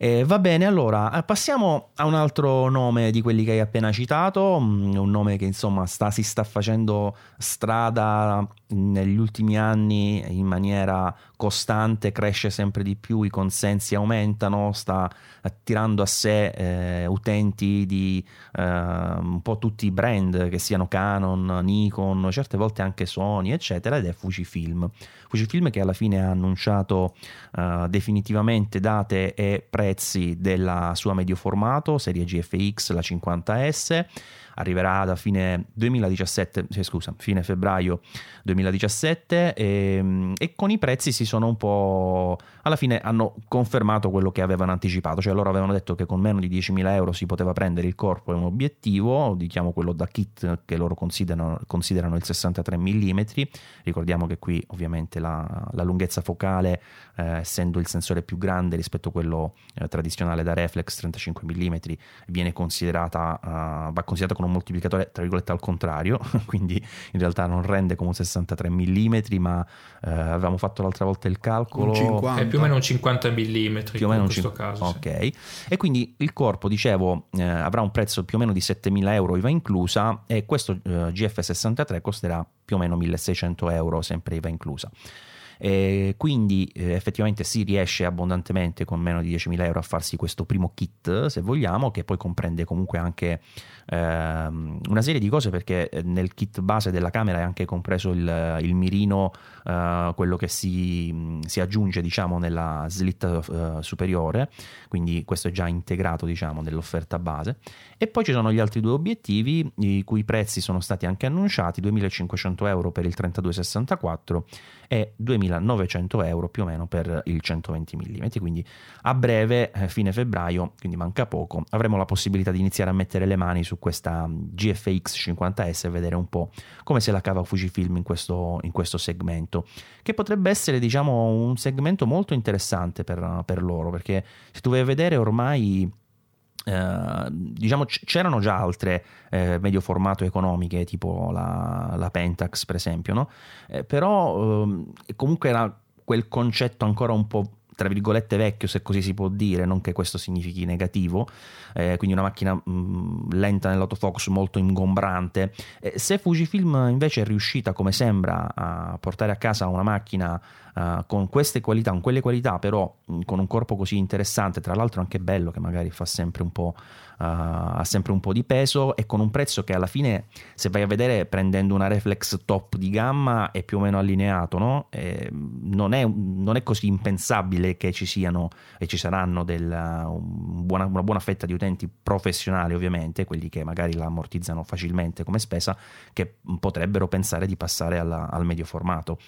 Eh, va bene, allora eh, passiamo a un altro nome di quelli che hai appena citato, mm, un nome che insomma sta, si sta facendo strada negli ultimi anni in maniera costante, cresce sempre di più, i consensi aumentano, sta attirando a sé eh, utenti di eh, un po' tutti i brand, che siano Canon, Nikon, certe volte anche Sony, eccetera, ed è Fujifilm. Fujifilm che alla fine ha annunciato eh, definitivamente date e prezzi della sua medio formato, serie GFX, la 50S arriverà da fine 2017, scusa, fine febbraio 2017 e, ehm, e, con i prezzi si sono un po' alla fine hanno confermato quello che avevano anticipato, cioè loro avevano detto che con meno di 10.000 euro si poteva prendere il corpo e un obiettivo, diciamo quello da kit che loro considerano, considerano il 63 mm, ricordiamo che qui ovviamente la, la lunghezza focale eh, essendo il sensore più grande rispetto a quello eh, tradizionale da reflex 35 mm viene considerata, uh, va considerata con un moltiplicatore tra virgolette al contrario, quindi in realtà non rende come un 63 mm, ma eh, avevamo fatto l'altra volta il calcolo. È più o meno un 50 mm più o meno in questo 50, caso. Ok, sì. e quindi il corpo, dicevo, eh, avrà un prezzo più o meno di 7.000 euro IVA inclusa e questo eh, GF63 costerà più o meno 1.600 euro sempre IVA inclusa. E quindi eh, effettivamente si riesce abbondantemente con meno di 10.000 euro a farsi questo primo kit, se vogliamo, che poi comprende comunque anche ehm, una serie di cose perché eh, nel kit base della camera è anche compreso il, il mirino, eh, quello che si, si, aggiunge diciamo nella slit eh, superiore, quindi questo è già integrato diciamo nell'offerta base. E poi ci sono gli altri due obiettivi, i cui prezzi sono stati anche annunciati, 2.500 euro per il 3264 e 2.900 euro più o meno per il 120 mm. Quindi a breve, eh, fine febbraio, quindi manca poco, avremo la possibilità di iniziare a mettere le mani su questa GFX 50S e vedere un po' come se la cava Fujifilm in questo, in questo segmento, che potrebbe essere diciamo un segmento molto interessante per, per loro, perché se tu vai a vedere ormai Uh, diciamo c'erano già altre eh, medio formato economiche tipo la, la Pentax per esempio no? eh, però eh, comunque era quel concetto ancora un po' tra virgolette vecchio, se così si può dire, non che questo significhi negativo, eh, quindi una macchina mh, mm, lenta nell'autofocus, molto ingombrante. Eh, se Fujifilm invece è riuscita, come sembra, a portare a casa una macchina uh, con queste qualità, con quelle qualità, però con un corpo così interessante, tra l'altro anche bello, che magari fa sempre un po' uh, ha sempre un po' di peso e con un prezzo che alla fine, se vai a vedere prendendo una reflex top di gamma, è più o meno allineato, no? eh, non, è, non, è, così impensabile che ci siano e ci saranno della, un buona, una buona fetta di utenti professionali, ovviamente, quelli che magari la ammortizzano facilmente come spesa, che potrebbero pensare di passare alla, al medio formato.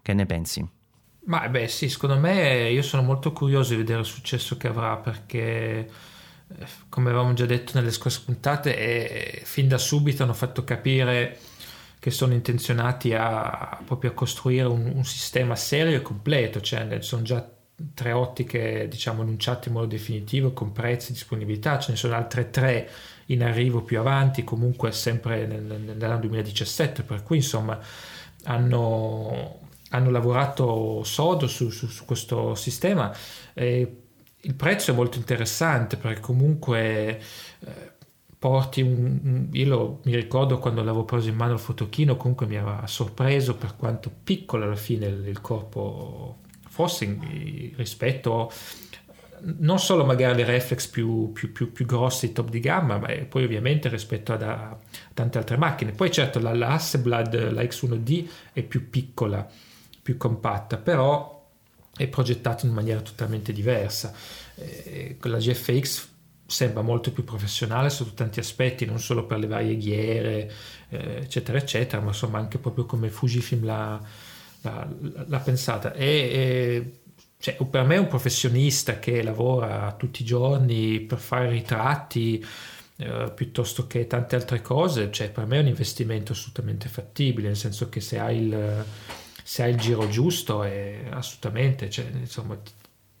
Che ne pensi? Ma beh sì, secondo me io sono molto curioso di vedere il successo che avrà perché eh, come avevamo già detto nelle scorse puntate eh, fin da subito hanno fatto capire che sono intenzionati a, proprio a costruire un, un sistema serio e completo, cioè sono già tre ottiche diciamo annunciate in modo definitivo con prezzi e disponibilità, ce ne sono altre tre in arrivo più avanti, comunque sempre nel, nell'anno 2017, per cui insomma hanno, hanno lavorato sodo su, su, su questo sistema. E il prezzo è molto interessante perché comunque eh, porti un, io lo, mi ricordo quando l'avevo preso in mano il fotochino comunque mi aveva sorpreso per quanto piccolo alla fine il, il corpo fosse in, rispetto non solo magari le reflex più, più, più, più grossi top di gamma ma poi ovviamente rispetto a, a tante altre macchine poi certo la, la Hasselblad la X1D è più piccola più compatta però è progettata in maniera totalmente diversa eh, la GFX sembra molto più professionale sotto tanti aspetti, non solo per le varie ghiere, eh, eccetera, eccetera, ma insomma anche proprio come Fujifilm l'ha, l'ha, l'ha pensata. E, e cioè, per me è un professionista che lavora tutti i giorni per fare ritratti eh, piuttosto che tante altre cose, cioè, per me è un investimento assolutamente fattibile, nel senso che se hai il, se hai il giro giusto, è assolutamente, cioè, insomma,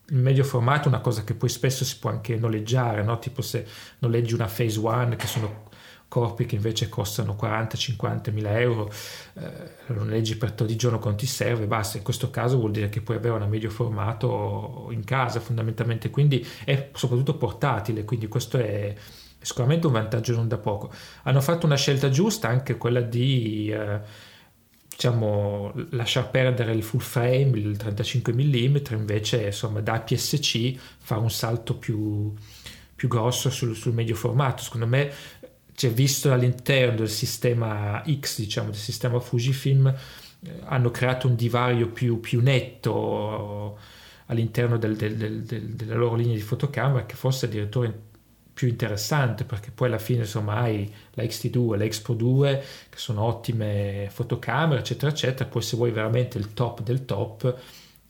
il medio formato è una cosa che poi spesso si può anche noleggiare, no? tipo se noleggi una Phase One che sono corpi che invece costano 40-50 mila euro, eh, lo noleggi per tot di giorno quando ti serve, basta. In questo caso vuol dire che puoi avere una medio formato in casa fondamentalmente, quindi è soprattutto portatile, quindi questo è sicuramente un vantaggio non da poco. Hanno fatto una scelta giusta, anche quella di... Eh, diciamo, lasciar perdere il full frame, il 35 mm, invece insomma, da PSC fa un salto più, più grosso sul, sul, medio formato. Secondo me, c'è visto all'interno del sistema X, diciamo, del sistema Fujifilm, eh, hanno creato un divario più, più netto all'interno del, del, del, della loro linea di fotocamera che forse addirittura più interessante perché poi alla fine insomma hai la XT2 e la X Pro 2 che sono ottime fotocamere eccetera eccetera. Poi se vuoi veramente il top del top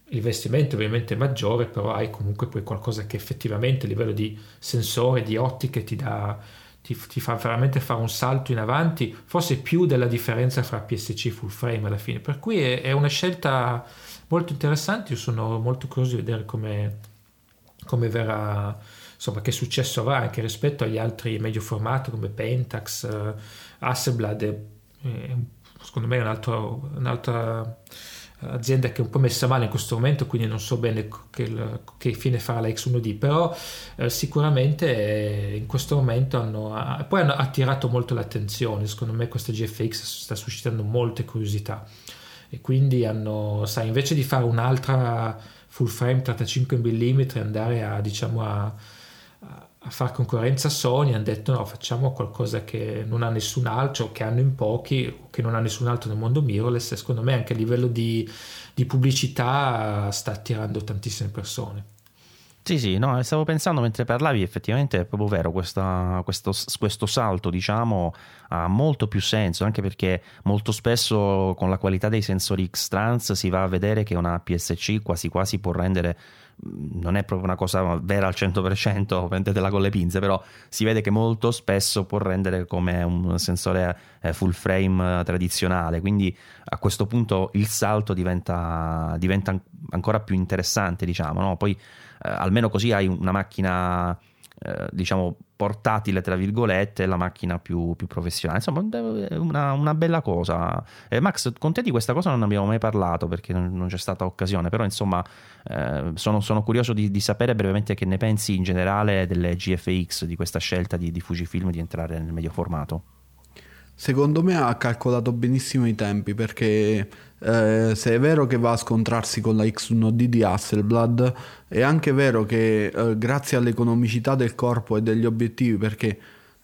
l'investimento ovviamente è maggiore però hai comunque poi qualcosa che effettivamente a livello di sensore di ottiche ti dà ti, ti, fa veramente fare un salto in avanti forse più della differenza fra PSC full frame alla fine. Per cui è, è una scelta molto interessante. Io sono molto curioso di vedere come, come verrà insomma, che successo avrà anche rispetto agli altri medio formato come Pentax, uh, Hasselblad, è, è, secondo me è un altro, un'altra azienda che è un po' messa male in questo momento, quindi non so bene che, che fine farà la X1D, però eh, sicuramente eh, in questo momento hanno, poi hanno attirato molto l'attenzione, secondo me questa GFX sta suscitando molte curiosità. E quindi hanno, sai, invece di fare un'altra full frame 35 mm andare a, diciamo, a a fare concorrenza a Sony hanno detto no facciamo qualcosa che non ha nessun altro che hanno in pochi che non ha nessun altro nel mondo mirrorless. E secondo me anche a livello di, di pubblicità sta attirando tantissime persone. Sì, sì, no, stavo pensando mentre parlavi, effettivamente è proprio vero, questa, questo, questo, salto diciamo ha molto più senso, anche perché molto spesso con la qualità dei sensori X-Trans si va a vedere che una PSC quasi quasi può rendere non è proprio una cosa vera al 100%, prendetela con le pinze, però si vede che molto spesso può rendere come un sensore eh, full frame eh, tradizionale, quindi a questo punto il salto diventa, diventa ancora più interessante, diciamo, no? poi eh, almeno così hai una macchina eh, diciamo portatile tra virgolette la macchina più, più professionale. Insomma è una, una bella cosa. Eh, Max con te di questa cosa non abbiamo mai parlato perché non, c'è stata occasione però insomma eh, sono, sono, curioso di, di, sapere brevemente che ne pensi in generale delle GFX di questa scelta di, di Fujifilm di entrare nel medio formato. Secondo me ha calcolato benissimo i tempi perché eh, se è vero che va a scontrarsi con la X1D di Hasselblad, è anche vero che eh, grazie all'economicità del corpo e degli obiettivi, perché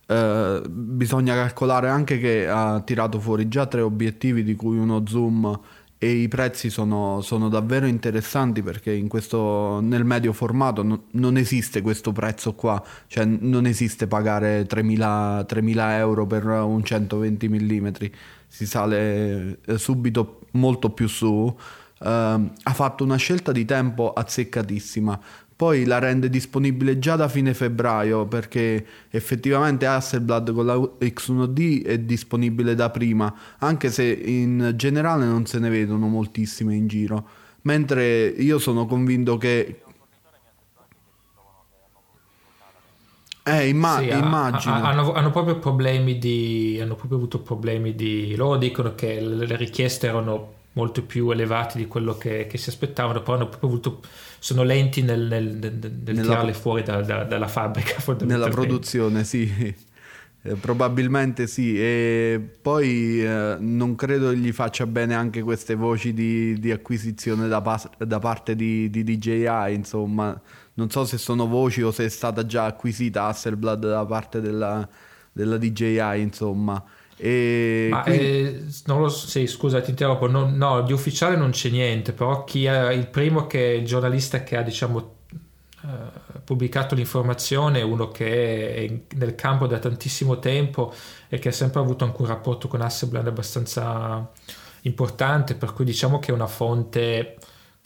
eh, bisogna calcolare anche che ha tirato fuori già tre obiettivi di cui uno zoom e i prezzi sono, sono davvero interessanti perché questo, nel medio formato no, non esiste questo prezzo qua, cioè non esiste pagare 3.000, 3.000 euro per un 120 mm, si sale eh, subito molto più su. ha fatto una scelta di tempo azzeccatissima poi la rende disponibile già da fine febbraio perché effettivamente Hasselblad con la X1D è disponibile da prima, anche se in generale non se ne vedono moltissime in giro, mentre io sono convinto che... Eh, imma- sì, immagino. hanno, hanno, proprio problemi di... hanno proprio avuto problemi di... loro dicono che le richieste erano molto più elevati di quello che, che si aspettavano, però hanno proprio avuto sono lenti nel, nel, nel, nel tirarle fuori da, da, dalla fabbrica. Nella produzione, sì. Eh, probabilmente sì, e poi eh, non credo gli faccia bene anche queste voci di, di acquisizione da, pas- da parte di, di, DJI, insomma, non so se sono voci o se è stata già acquisita Hasselblad da parte della, della DJI, insomma. E Ma quindi... eh, non lo so, sì, scusa, ti interrompo. Non, no, di ufficiale non c'è niente, però chi è il primo che il giornalista che ha, diciamo, eh, pubblicato l'informazione è uno che è nel campo da tantissimo tempo e che ha sempre avuto anche un rapporto con Hasselblad abbastanza importante, per cui diciamo che è una fonte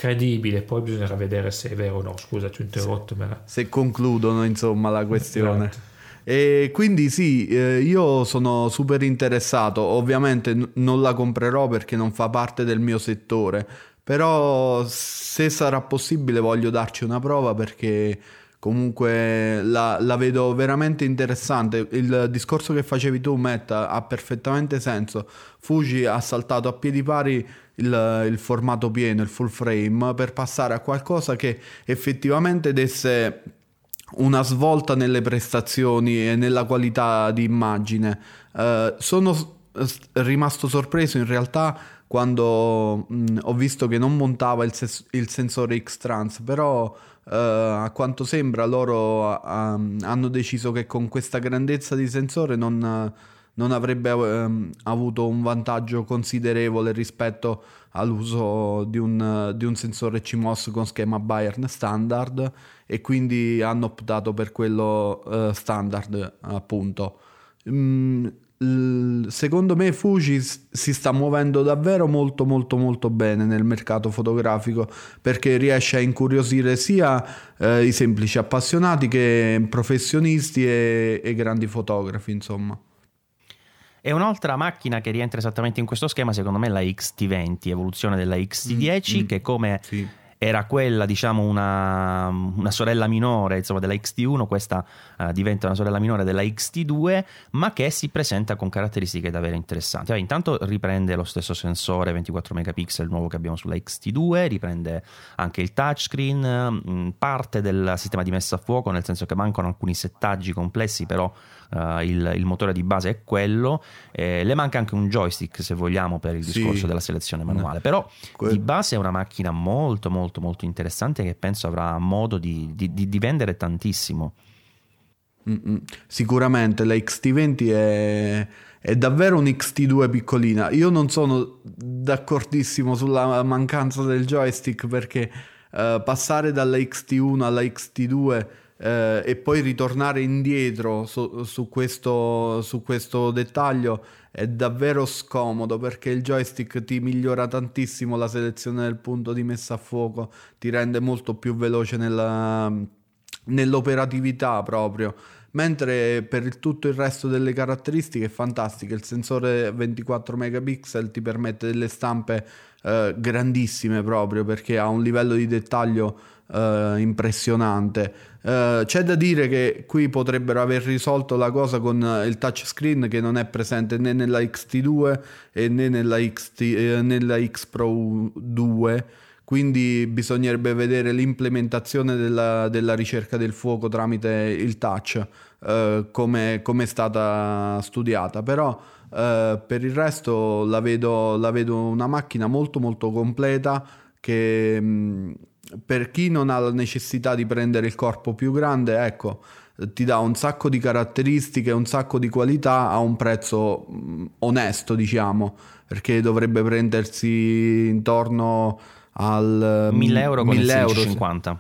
credibile, poi bisognerà vedere se è vero o no. Scusa, ti ho interrotto. Se, se concludono, insomma, la questione. Esatto. E quindi sì, eh, io sono super interessato, ovviamente non la comprerò perché non fa parte del mio settore, però se sarà possibile voglio darci una prova perché comunque la, la, vedo veramente interessante. Il discorso che facevi tu, Matt, ha perfettamente senso. Fuji ha saltato a piedi pari il, il, formato pieno, il full frame, per passare a qualcosa che effettivamente desse una svolta nelle prestazioni e nella qualità di immagine. Uh, sono rimasto sorpreso in realtà quando mh, ho visto che non montava il, ses- il sensore X-Trans, però uh, a quanto sembra loro uh, hanno deciso che con questa grandezza di sensore non, non avrebbe um, avuto un vantaggio considerevole rispetto all'uso di un, di un sensore CMOS con schema Bayern standard e quindi hanno optato per quello uh, standard appunto. Mm, secondo me Fuji si sta muovendo davvero molto molto molto bene nel mercato fotografico perché riesce a incuriosire sia eh, i semplici appassionati che professionisti e, e grandi fotografi insomma. E un'altra macchina che rientra esattamente in questo schema, secondo me, è la XT20, evoluzione della XT10, mm, mm, che come sì era quella, diciamo, una, una, sorella minore insomma, della XT1, questa uh, diventa una sorella minore della XT2, ma che si presenta con caratteristiche davvero interessanti. Allora, intanto riprende lo stesso sensore 24 megapixel nuovo che abbiamo sulla XT2, riprende anche il touchscreen, mm, parte del sistema di messa a fuoco, nel senso che mancano alcuni settaggi complessi, però uh, il, il, motore di base è quello, eh, le manca anche un joystick se vogliamo per il discorso sì. della selezione manuale, però que- di base è una macchina molto molto molto interessante che penso avrà modo di, di, di, di vendere tantissimo. Mm-mm. Sicuramente la XT20 è, è, davvero un XT2 piccolina. Io non sono d'accordissimo sulla mancanza del joystick perché uh, passare dalla XT1 alla XT2 eh, e poi ritornare indietro su, su, questo, su questo dettaglio è davvero scomodo perché il joystick ti migliora tantissimo la selezione del punto di messa a fuoco, ti rende molto più veloce nella, nell'operatività proprio. Mentre per tutto il resto delle caratteristiche è fantastico, il sensore 24 megapixel ti permette delle stampe eh, grandissime proprio perché ha un livello di dettaglio uh, impressionante. Uh, c'è da dire che qui potrebbero aver risolto la cosa con il touchscreen che non è presente né nella XT2 né nella, XT, eh, nella X Pro 2 quindi bisognerebbe vedere l'implementazione della, della, ricerca del fuoco tramite il touch eh, come è stata studiata. Però eh, per il resto la vedo, la vedo, una macchina molto molto completa che mh, mm, per chi non ha la necessità di prendere il corpo più grande, ecco, ti dà un sacco di caratteristiche, un sacco di qualità a un prezzo mm, onesto, diciamo, perché dovrebbe prendersi intorno al 1000 euro con 1000 euro, 50.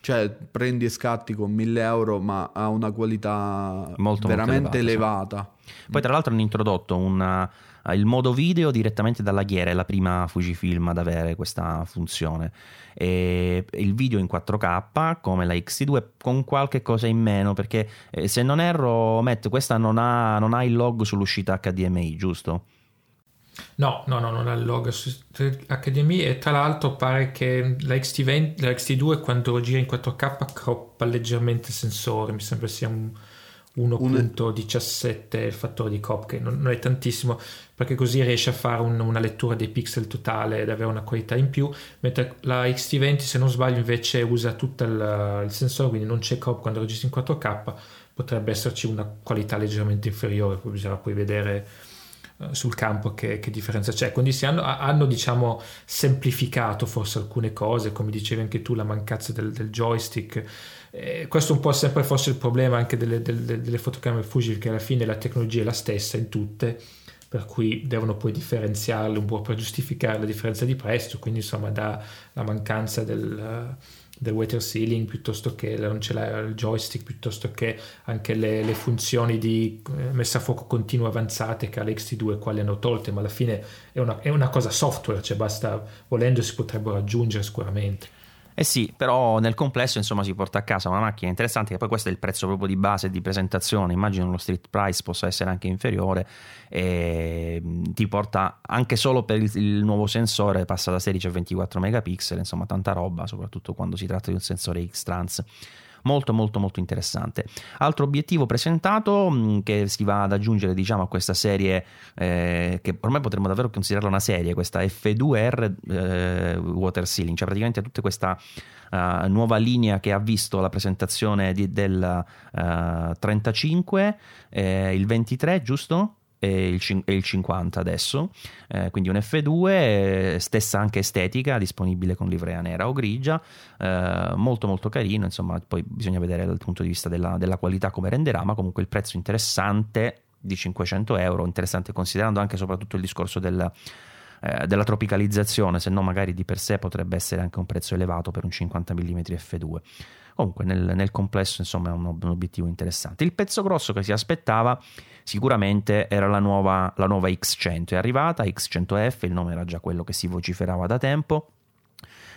cioè prendi e scatti con 1000 euro ma ha una qualità Molto, veramente molto elevata, elevata. Poi tra l'altro hanno introdotto una- il modo video direttamente dalla ghiera, è la prima Fujifilm ad avere questa funzione. E il video in 4K come la X2 con qualche cosa in meno perché eh, se non erro Matt questa non ha, non ha il log sull'uscita HDMI giusto? No, no, no, non ha il logo su HDMI e tra l'altro pare che la, XT20, la XT2 quando gira in 4K croppa leggermente il sensore, mi sembra sia un 1.17 il fattore di crop che non, non, è tantissimo perché così riesce a fare un, una lettura dei pixel totale ed avere una qualità in più mentre la XT20 se non sbaglio invece usa tutto il, il sensore quindi non c'è crop quando registri in 4K potrebbe esserci una qualità leggermente inferiore poi bisogna poi vedere eh, sul campo che, che, differenza c'è. Quindi si hanno, hanno, diciamo, semplificato forse alcune cose, come dicevi anche tu, la mancanza del, del joystick. Eh, questo un po' sempre forse il problema anche delle, delle, delle fotocamere Fuji, che alla fine la tecnologia è la stessa in tutte, per cui devono poi differenziarle un po' per giustificare la differenza di prezzo, quindi insomma da la mancanza del... Uh, del water ceiling piuttosto che non c'è il joystick piuttosto che anche le, le funzioni di eh, messa a fuoco continua avanzate che all'XT2 quali hanno tolte ma alla fine è una, è una cosa software cioè basta volendo si potrebbero aggiungere sicuramente eh sì, però nel complesso insomma si porta a casa una macchina interessante che poi questo è il prezzo proprio di base di presentazione, immagino lo street price possa essere anche inferiore e ti porta anche solo per il, il nuovo sensore passa da 16 a 24 megapixel, insomma tanta roba, soprattutto quando si tratta di un sensore X-Trans molto molto molto interessante. Altro obiettivo presentato mm, che si va ad aggiungere diciamo a questa serie eh, che ormai potremmo davvero considerarla una serie, questa F2R eh, Water Ceiling, cioè praticamente tutta questa uh, nuova linea che ha visto la presentazione di, del uh, 35, eh, il 23 giusto? E il, e il 50 adesso, eh, quindi un F2, eh, stessa anche estetica, disponibile con livrea nera o grigia, eh, molto molto carino, insomma poi bisogna vedere dal punto di vista della, della qualità come renderà, ma comunque il prezzo interessante di 500 euro, interessante considerando anche soprattutto il discorso del, eh, della tropicalizzazione, se no magari di per sé potrebbe essere anche un prezzo elevato per un 50 mm F2. Comunque nel, nel complesso insomma è un, un, obiettivo interessante. Il pezzo grosso che si aspettava sicuramente era la nuova, la nuova X100, è arrivata X100F, il nome era già quello che si vociferava da tempo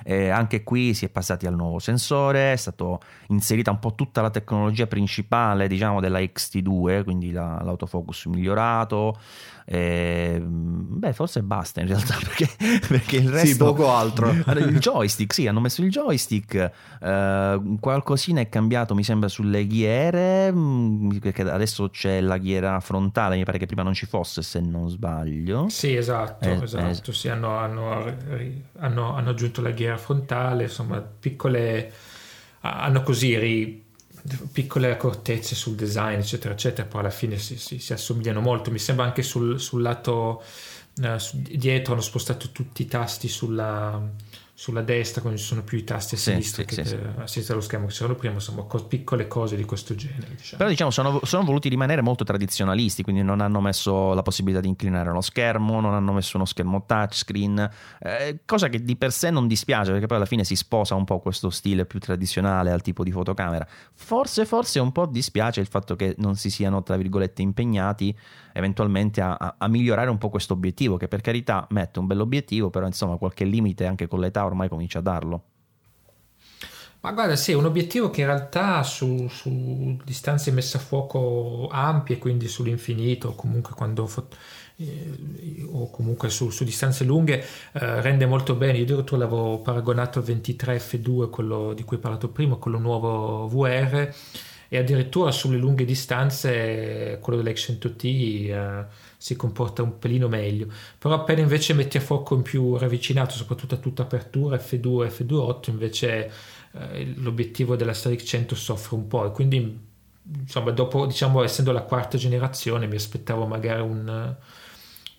eh, anche qui si è passati al nuovo sensore, è stata inserita un po' tutta la tecnologia principale diciamo, della XT2, quindi la, l'autofocus migliorato. Eh, beh, forse basta in realtà perché, perché il resto. Sì, poco altro. il joystick, sì, hanno messo il joystick. Eh, qualcosina è cambiato, mi sembra, sulle ghiere. Mm, perché adesso c'è la ghiera frontale, mi pare che prima non ci fosse, se non sbaglio. Sì, esatto, eh, esatto. Sì, hanno, hanno, hanno, hanno aggiunto la ghiera barriera frontale, insomma, piccole hanno così ri, piccole accortezze sul design, eccetera, eccetera, poi alla fine si, si, si assomigliano molto. Mi sembra anche sul, sul lato eh, dietro hanno spostato tutti i tasti sulla sulla destra quando ci sono più i tasti a sinistra sì, che sì, a sinistra dello schermo che c'erano prima, insomma co- piccole cose di questo genere. Diciamo. Però diciamo sono, sono, voluti rimanere molto tradizionalisti, quindi non hanno messo la possibilità di inclinare lo schermo, non hanno messo uno schermo touchscreen, eh, cosa che di per sé non dispiace perché poi alla fine si sposa un po' questo stile più tradizionale al tipo di fotocamera. Forse, forse un po' dispiace il fatto che non si siano, tra virgolette, impegnati eventualmente a, a, a migliorare un po' questo obiettivo, che per carità mette un bell'obiettivo, però insomma qualche limite anche con l'età ormai comincia a darlo. Ma guarda, sì, è un obiettivo che in realtà su, su distanze messe a fuoco ampie, quindi sull'infinito, o comunque quando eh, o comunque su, su distanze lunghe, eh, rende molto bene. Io addirittura l'avevo paragonato al 23F2, quello di cui ho parlato prima, quello nuovo VR, e addirittura sulle lunghe distanze quello dell'Action 100T eh, si comporta un pelino meglio. Però appena invece metti a fuoco in più ravvicinato soprattutto a tutta apertura F2 F2.8 invece eh, l'obiettivo della Static 100 soffre un po' e quindi insomma dopo diciamo essendo la quarta generazione mi aspettavo magari un,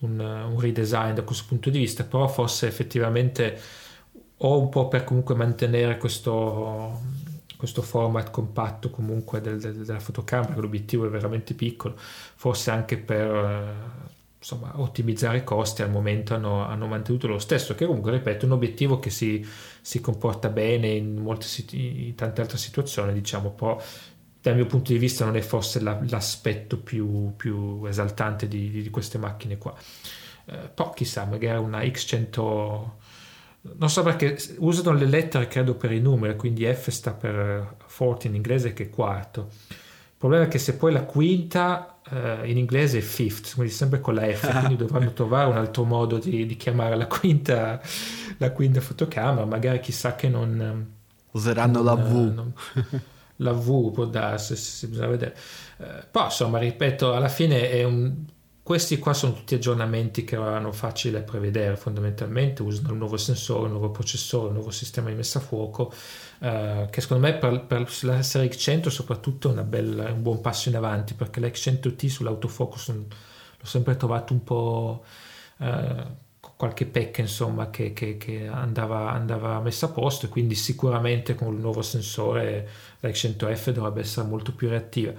un, un redesign da questo punto di vista. Però forse effettivamente o un po' per comunque mantenere questo questo format compatto comunque del, del, della fotocamera, l'obiettivo è veramente piccolo, forse anche per, insomma, ottimizzare costi al momento hanno, hanno, mantenuto lo stesso, che comunque, ripeto, è un obiettivo che si, si comporta bene in, molte, in tante altre situazioni, diciamo, però dal mio punto di vista non è forse la, l'aspetto più, più esaltante di, di, queste macchine qua. Eh, poi chissà, magari una X100 non so perché usano le lettere credo per i numeri quindi F sta per 40 in inglese che è quarto il problema è che se poi la quinta uh, in inglese è fifth, quindi sempre con la F, quindi dovranno trovare un altro modo di, di chiamare la quinta, la quinta fotocamera, magari chissà che non... Useranno non, la V. Non, la V può darsi, si bisogna vedere. Uh, poi insomma, ripeto, alla fine è un... Questi qua sono tutti aggiornamenti che erano facili da prevedere. Fondamentalmente, usano un nuovo sensore, un nuovo processore, un nuovo sistema di messa a fuoco, Uh, che secondo me per, per la serie X100 soprattutto è bella, un buon passo in avanti perché l'X100T sull'autofocus l'ho sempre trovato un po' uh, qualche pecca insomma che, che, che andava, andava, messa a posto quindi sicuramente con il nuovo sensore la X100F dovrebbe essere molto più reattiva.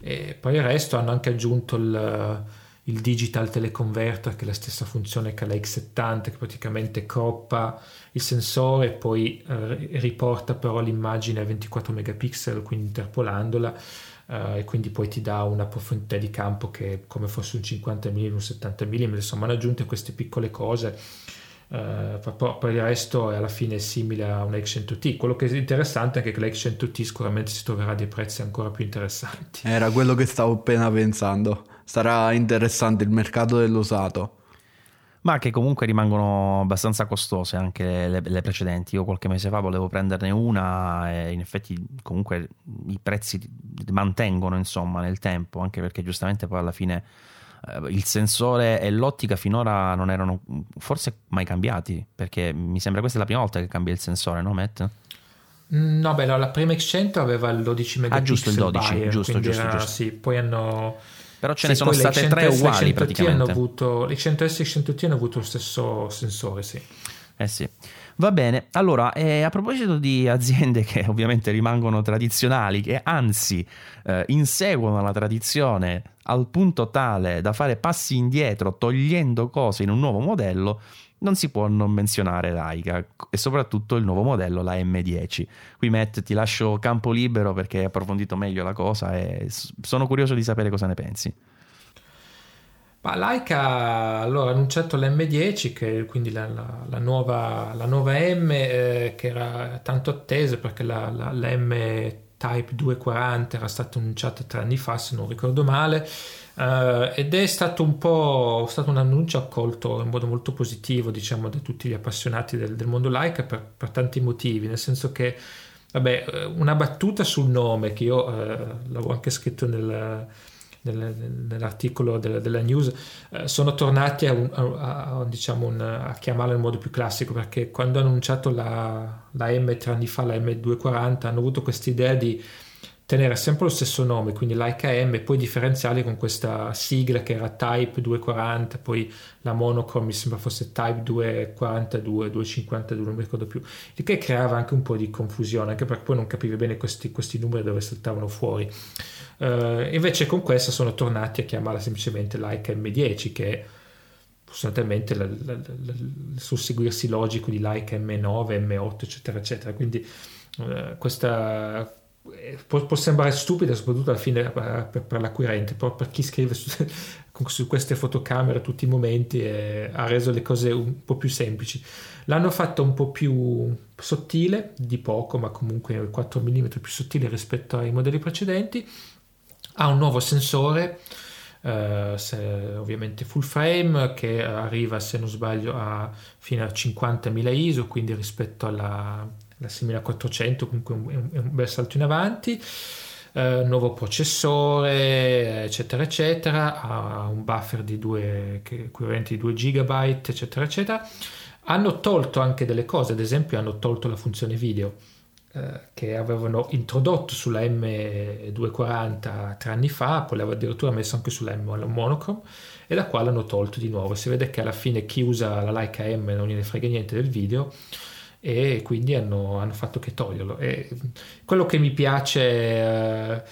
E poi il resto hanno anche aggiunto il il digital teleconverter che è la stessa funzione che la X70 che praticamente croppa il sensore e poi eh, riporta però l'immagine a 24 megapixel quindi interpolandola eh, e quindi poi ti dà una profondità di campo che è come fosse un 50 mm un 70 mm insomma hanno aggiunto queste piccole cose Uh, poi il resto è alla fine simile a una X100T. Quello che è interessante è che la X100T sicuramente si troverà dei prezzi ancora più interessanti. Era quello che stavo appena pensando. Sarà interessante il mercato dell'usato. Ma che comunque rimangono abbastanza costose anche le, le precedenti. Io qualche mese fa volevo prenderne una e in effetti comunque i prezzi mantengono insomma nel tempo, anche perché giustamente poi alla fine eh, il sensore e l'ottica finora non erano forse mai cambiati, perché mi sembra questa è la prima volta che cambia il sensore, no Matt? No, beh, la prima X100 aveva il 12 megapixel. Ah, giusto, il 12, Bayer, giusto, giusto, era, giusto. Sì, poi hanno... Però ce ne sono state tre uguali praticamente. Hanno avuto, le 100S e 100T hanno avuto lo stesso sensore, sì. Eh sì. Va bene, allora eh, a proposito di aziende che ovviamente rimangono tradizionali, che anzi eh, inseguono la tradizione al punto tale da fare passi indietro togliendo cose in un nuovo modello, non si può non menzionare Laika e soprattutto il nuovo modello, la M10. Qui Matt ti lascio campo libero perché hai approfondito meglio la cosa e sono curioso di sapere cosa ne pensi. Ma Leica allora, ha annunciato l'M10, che quindi la, la, la, nuova, la nuova, M eh, che era tanto attesa perché la, M Type 240 era stata annunciata tre anni fa, se non ricordo male, eh, ed è stato un po' stato un annuncio accolto in modo molto positivo, diciamo, da tutti gli appassionati del, del mondo Leica per, per tanti motivi, nel senso che Vabbè, eh, una battuta sul nome che io eh, l'avevo anche scritto nel, nell'articolo della, della news, eh, sono tornati a, un, a, a, diciamo un, a, chiamarla in modo più classico perché quando hanno annunciato la, la M tre anni fa, la M240, hanno avuto questa idea di tenere sempre lo stesso nome, quindi l'HM, e poi differenziarli con questa sigla che era Type 240, poi la Monochrome mi sembra fosse Type 242, 252, non mi ricordo più, il che creava anche un po' di confusione, anche perché poi non capivi bene questi, questi numeri dove saltavano fuori. Uh, invece con questa sono tornati a chiamarla semplicemente Leica M10, che è sostanzialmente il susseguirsi logico di Leica M9, M8, eccetera, eccetera. Quindi uh, questa può, può, sembrare stupida soprattutto alla fine per, per l'acquirente però per chi scrive su, su, queste fotocamere tutti i momenti eh, ha reso le cose un po' più semplici. L'hanno fatta un po' più sottile di poco ma comunque 4 mm più sottile rispetto ai modelli precedenti. Ha un nuovo sensore Uh, se, ovviamente full frame che arriva se non sbaglio a, fino a 50.000 ISO quindi rispetto alla, la 6400 comunque è un, è un bel salto in avanti. Uh, nuovo processore eccetera eccetera. Ha un buffer di 2 equivalente di 2 GB eccetera eccetera. Hanno tolto anche delle cose ad esempio hanno tolto la funzione video eh, che avevano introdotto sulla M240 tre anni fa, poi l'avevano addirittura messo anche sulla M monochrome e la quale hanno tolto di nuovo. Si vede che alla fine chi usa la Leica M non gliene frega niente del video e quindi hanno, hanno fatto che toglierlo. E quello che mi piace... Eh,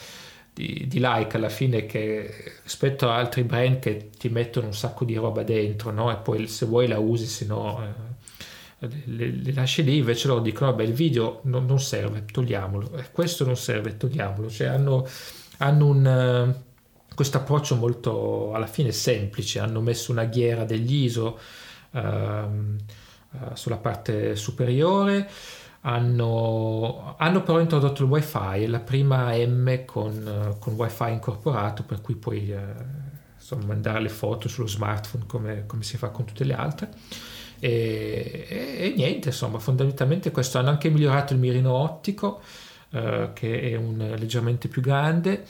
di, di, like alla fine che rispetto a altri brand che ti mettono un sacco di roba dentro no? e poi se vuoi la usi se no eh, le, le, lasci lì invece loro dicono vabbè il video non, non serve togliamolo questo non serve togliamolo cioè hanno, hanno un uh, questo approccio molto alla fine semplice hanno messo una ghiera degli ISO uh, sulla parte superiore hanno, hanno, però introdotto il wifi, la prima M con, con wifi incorporato, per cui puoi eh, insomma, mandare le foto sullo smartphone come, come, si fa con tutte le altre. E, e, e, niente, insomma, fondamentalmente questo hanno anche migliorato il mirino ottico, eh, che è un, leggermente più grande.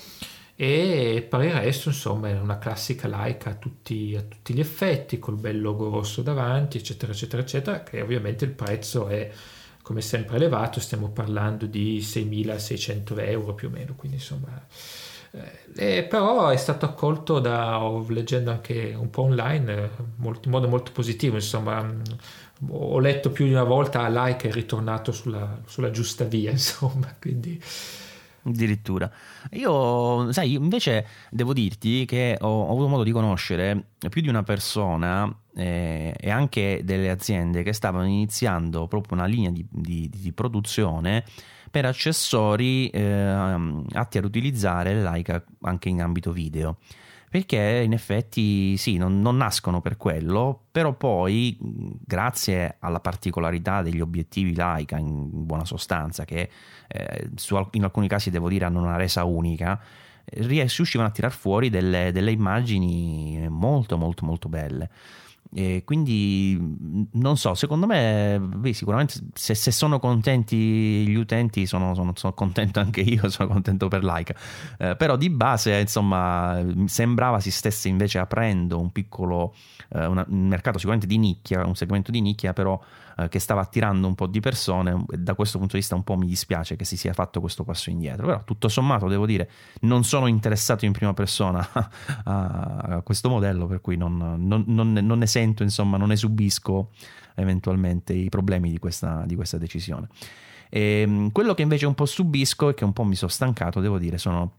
E per il resto, insomma, è una classica Leica a tutti, a tutti gli effetti, col bel logo rosso davanti, eccetera, eccetera, eccetera, che ovviamente il prezzo è come sempre elevato, stiamo parlando di 6.600 euro più o meno, quindi insomma... Eh, però è stato accolto da, leggendo anche un po' online, molto, in modo molto positivo, insomma, mm, ho letto più di una volta Like è ritornato sulla, sulla giusta via, insomma, quindi... Addirittura. Io, sai, invece devo dirti che ho, ho avuto modo di conoscere più di una persona eh, e anche delle aziende che stavano iniziando proprio una linea di, di, di produzione per accessori eh, atti ad utilizzare Leica anche in ambito video perché in effetti sì, non, non, nascono per quello, però poi grazie alla particolarità degli obiettivi Leica in buona sostanza, che eh, su, in alcuni casi devo dire hanno una resa unica, riuscivano a tirar fuori delle, delle immagini molto molto molto belle. E quindi non so, secondo me beh, sicuramente se, se, sono contenti gli utenti sono, sono, sono, contento anche io, sono contento per Laika. Eh, però di base insomma sembrava si stesse invece aprendo un piccolo eh, una, un mercato sicuramente di nicchia, un segmento di nicchia però eh, che stava attirando un po' di persone da questo punto di vista un po' mi dispiace che si sia fatto questo passo indietro, però tutto sommato devo dire non sono interessato in prima persona a, a questo modello per cui non, non, non, non, ne sento, insomma non ne subisco eventualmente i problemi di questa, di questa decisione. E, ehm, quello che invece un po' subisco e che un po' mi sono stancato, devo dire, sono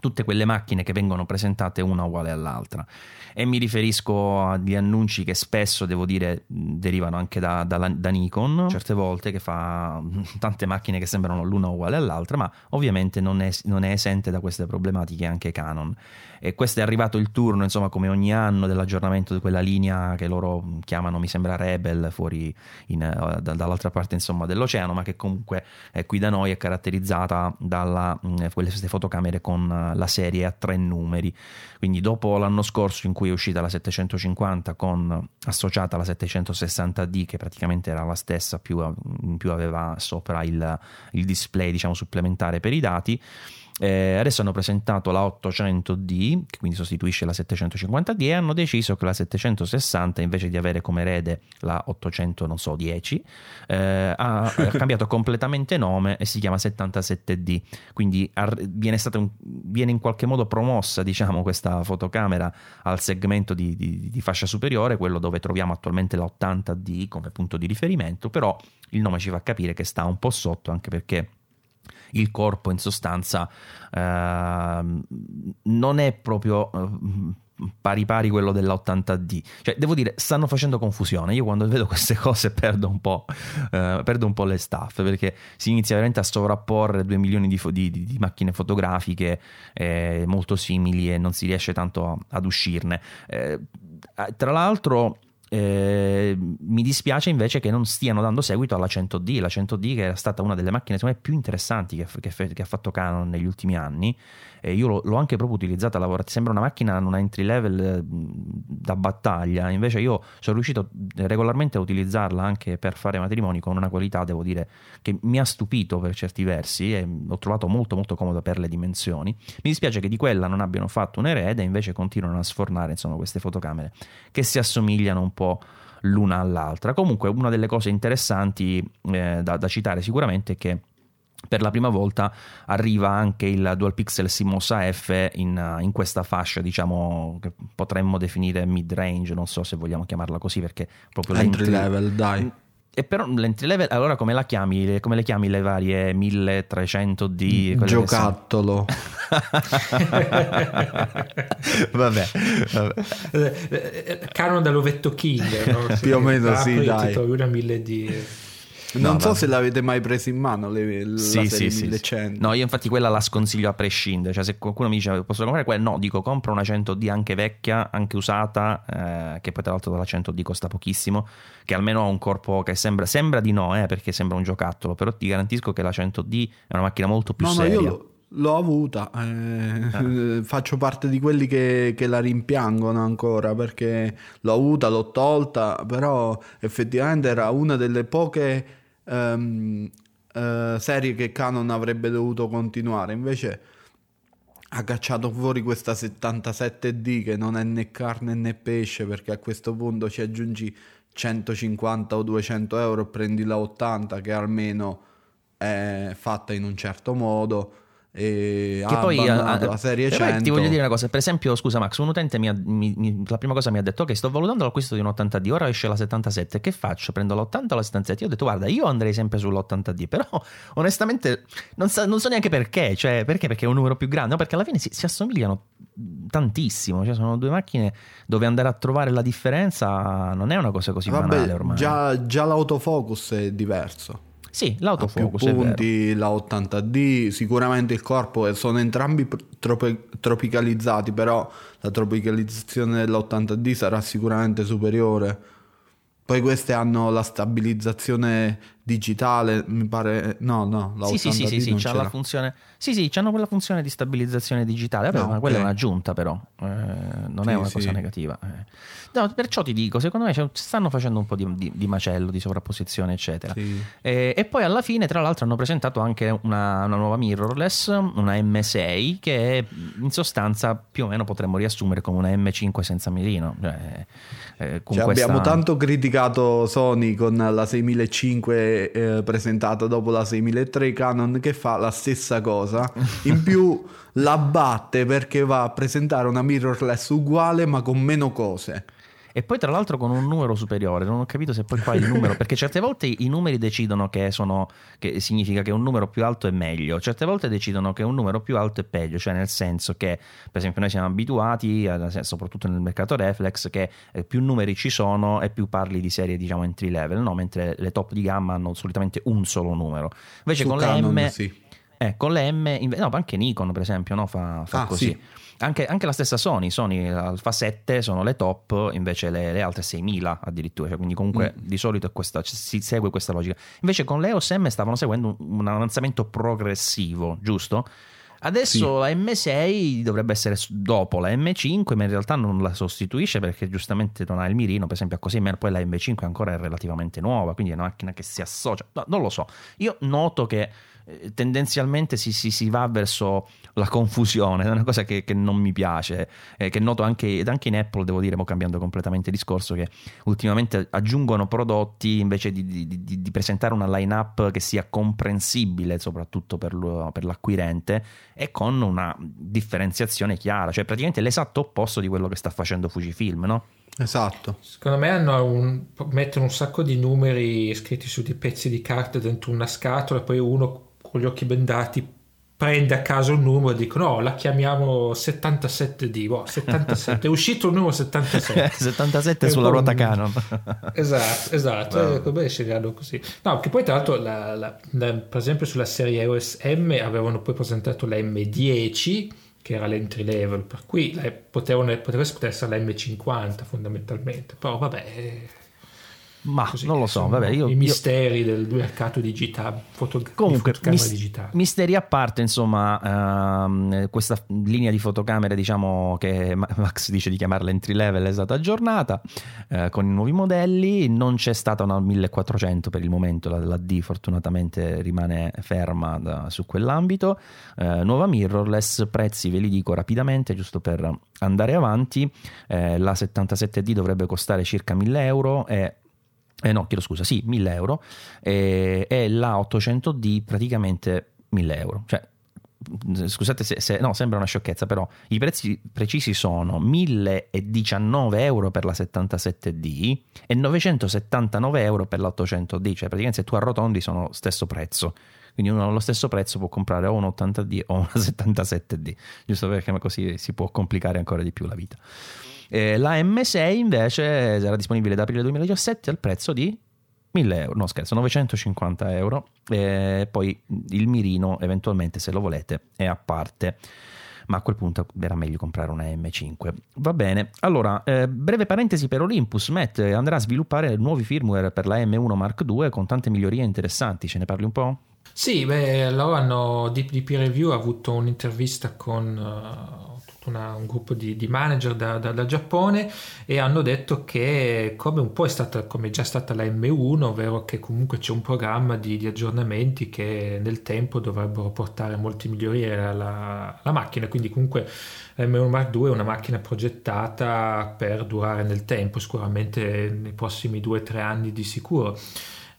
tutte quelle macchine che vengono presentate una uguale all'altra. E mi riferisco agli annunci che spesso devo dire derivano anche da, da, da, Nikon certe volte che fa tante macchine che sembrano l'una uguale all'altra ma ovviamente non è, non è esente da queste problematiche anche Canon e questo è arrivato il turno insomma come ogni anno dell'aggiornamento di quella linea che loro chiamano mi sembra Rebel fuori in, da, dall'altra parte insomma dell'oceano ma che comunque eh, qui da noi è caratterizzata da mm, queste fotocamere con uh, la serie a tre numeri. Quindi dopo l'anno scorso in cui è uscita la 750 con associata la 760D che praticamente era la stessa più, in più aveva sopra il, il display diciamo supplementare per i dati eh, adesso hanno presentato la 800D, che quindi sostituisce la 750D, e hanno deciso che la 760, invece di avere come erede la 810, eh, ha, cambiato completamente nome e si chiama 77D. Quindi viene, un, viene in qualche modo promossa diciamo, questa fotocamera al segmento di, di, di fascia superiore, quello dove troviamo attualmente la 80D come punto di riferimento, però il nome ci fa capire che sta un po' sotto, anche perché il corpo in sostanza eh, non è proprio eh, pari pari quello della80D. Cioè, devo dire, stanno facendo confusione. Io quando vedo queste cose perdo un po', eh, perdo un po le staff perché si inizia veramente a sovrapporre due milioni di, di, di macchine fotografiche eh, molto simili e non si riesce tanto ad uscirne. Eh, tra l'altro eh, mi dispiace invece che non stiano dando seguito alla 100D, la 100D che era stata una delle macchine me, più interessanti che, che, che, ha fatto Canon negli ultimi anni e io l'ho, anche proprio utilizzata, lavorata, sembra una macchina, una entry level eh, da battaglia, invece io sono riuscito regolarmente a utilizzarla anche per fare matrimoni con una qualità, devo dire, che mi ha stupito per certi versi e l'ho trovato molto molto comodo per le dimensioni. Mi dispiace che di quella non abbiano fatto un erede, invece continuano a sfornare insomma, queste fotocamere che si assomigliano un po' l'una all'altra. Comunque una delle cose interessanti eh, da, da citare sicuramente è che per la prima volta arriva anche il Dual Pixel CMOS AF in, in, questa fascia, diciamo che potremmo definire mid range, non so se vogliamo chiamarla così perché proprio entry level, dai. E però l'entry level, allora come la chiami? Come le chiami le varie 1300D? quelle che Giocattolo. vabbè, vabbè. Eh, eh, Canon dall'ovetto King, no? Più o meno apri sì, dai. Una 1000D. Non No, so vabbè. se l'avete mai preso in mano le, la Sì, serie sì, sì, 1100. sì. No, io infatti quella la sconsiglio a prescindere. Cioè, se qualcuno mi dice posso comprare quella, no, dico compra una 100D anche vecchia, anche usata, eh, che poi tra l'altro dalla 100D costa pochissimo, che almeno ha un corpo che sembra, sembra di no, eh, perché sembra un giocattolo, però ti garantisco che la 100D è una macchina molto più No, no, seria. io l'ho, avuta. eh, Faccio parte di quelli che, che la rimpiangono ancora perché l'ho avuta, l'ho tolta, però effettivamente era una delle poche ehm, eh, serie che Canon avrebbe dovuto continuare. Invece ha cacciato fuori questa 77D che non è né carne né pesce perché a questo punto ci aggiungi 150 o 200 euro e prendi la 80 che almeno è fatta in un certo modo e Che ha poi, eh, la serie e poi 100 ti voglio dire una cosa, per esempio, scusa Max, un utente mi ha- mi- mi- la prima cosa mi ha detto ok, sto valutando l'acquisto di un 80D, ora esce la 77, che faccio? Prendo l'80 o la 77? Io ho detto guarda, io andrei sempre sull'80D, però onestamente non, sa- non so neanche perché, cioè perché? Perché è un numero più grande, no? Perché alla fine si, si assomigliano tantissimo, cioè sono due macchine dove andare a trovare la differenza non è una cosa così banale Vabbè, ormai. già, già l'autofocus è diverso Sì, ha più l'autofocus è vero. punti, la 80D, sicuramente il corpo sono entrambi trope- tropicalizzati, però la tropicalizzazione della80D sarà sicuramente superiore. Poi queste hanno la stabilizzazione digitale, mi pare... No, no, la 80D Sì, sì, sì, sì, sì, c'ha la funzione. Sì, sì, c'hanno quella funzione di stabilizzazione digitale. Vabbè, No, ma quella è un'aggiunta, però. eh, non Sì, è una sì. cosa negativa. eh. No, perciò ti dico, secondo me stanno facendo un po' di, di- di macello, di sovrapposizione, eccetera. Sì. E, e poi alla fine, tra l'altro, hanno presentato anche una, una nuova mirrorless, una M6, che in sostanza più o meno potremmo riassumere come una M5 senza mirino. Cioè, eh, Cioè, questa- Abbiamo tanto criticato Sony con la 6005 eh, presentata dopo la 6003 Canon che fa la stessa cosa. In più la batte perché va a presentare una mirrorless uguale ma con meno cose. E poi tra l'altro con un numero superiore, non ho capito se poi qua il numero, perché certe volte i numeri decidono che sono, che significa che un numero più alto è meglio, certe volte decidono che un numero più alto è peggio, cioè nel senso che per esempio noi siamo abituati, a- soprattutto nel mercato reflex, che eh, più numeri ci sono e più parli di serie diciamo entry level, no? mentre le top di gamma hanno solitamente un solo numero. Invece Su con Canon, le M... sì. Eh, con le M, no, anche Nikon per esempio no? fa, fa Ah, così. sì. Anche, anche la stessa Sony, Sony Alpha 7 sono le top, invece le, le altre 6000 addirittura, cioè, quindi comunque Mm. di solito è questa, si segue questa logica. Invece con le EOS M stavano seguendo un, un avanzamento progressivo, giusto? Adesso la M6 dovrebbe essere dopo la M5, ma in realtà non la sostituisce perché giustamente non ha il mirino, per esempio a così, ma poi la M5 ancora è relativamente nuova, quindi è una macchina che si associa. No, non lo so, io noto che eh, tendenzialmente si, si- si va verso la confusione, è una cosa che, che non mi piace, eh, che noto anche, ed anche in Apple, devo dire, mo cambiando completamente discorso, che ultimamente aggiungono prodotti invece di, di- di- di presentare una line-up che sia comprensibile, soprattutto per, lo- per l'acquirente, e con una differenziazione chiara, cioè praticamente l'esatto opposto di quello che sta facendo Fujifilm, no? Esatto. Secondo me hanno un, mettono un sacco di numeri scritti su dei pezzi di carta dentro una scatola, poi uno con gli occhi bendati prende a caso un numero e dicono no, la chiamiamo 77D, boh, 77, è uscito il numero 77. 77 È sulla ruota Canon. Esatto, esatto, eh, come sceglierlo così. No, che poi tra l'altro, la- la- la- per esempio sulla serie EOS M avevano poi presentato la M10, che era l'entry level, per cui potevano, poteva essere la M50 fondamentalmente, però vabbè... Ma così, non lo so, vabbè, io, I io- misteri del mercato digitale, foto, Comunque, di fotocamera mis- digitale. misteri a parte, insomma, ehm, questa linea di fotocamere, diciamo che Ma- Max dice di chiamarla entry level, è stata aggiornata eh, con i nuovi modelli. Non c'è stata una 1400 per il momento, la, la D fortunatamente rimane ferma da- su quell'ambito. Eh, nuova mirrorless, prezzi ve li dico rapidamente, giusto per andare avanti. Eh, la 77D dovrebbe costare circa 1000 euro e eh no, chiedo scusa, sì, 1000 euro e, e la 800D praticamente 1000 euro. Cioè, scusate se, se, no, sembra una sciocchezza, però i prezzi precisi sono 1019 euro per la 77D e 979 euro per la 800D, cioè praticamente se tu arrotondi sono stesso prezzo. Quindi uno allo stesso prezzo può comprare o un 80D o una 77D, giusto perché così si può complicare ancora di più la vita. Eh, la M6 invece sarà disponibile da aprile 2017 al prezzo di 1000 euro, no scherzo, 950 euro. E poi il mirino, eventualmente, se lo volete, è a parte. Ma a quel punto era meglio comprare una M5. Va bene. Allora, eh, breve parentesi per Olympus. Matt andrà a sviluppare nuovi firmware per la M1 Mark II con tante migliorie interessanti. Ce ne parli un po'? Sì, beh, loro hanno, DP Review ha avuto un'intervista con uh, una, un gruppo di, di manager da, da, da, Giappone e hanno detto che come un po' è stata, come è già stata la M1, ovvero che comunque c'è un programma di, di aggiornamenti che nel tempo dovrebbero portare molti migliorie alla, alla macchina, quindi comunque la M1 Mark II è una macchina progettata per durare nel tempo, sicuramente nei prossimi 2-3 anni di sicuro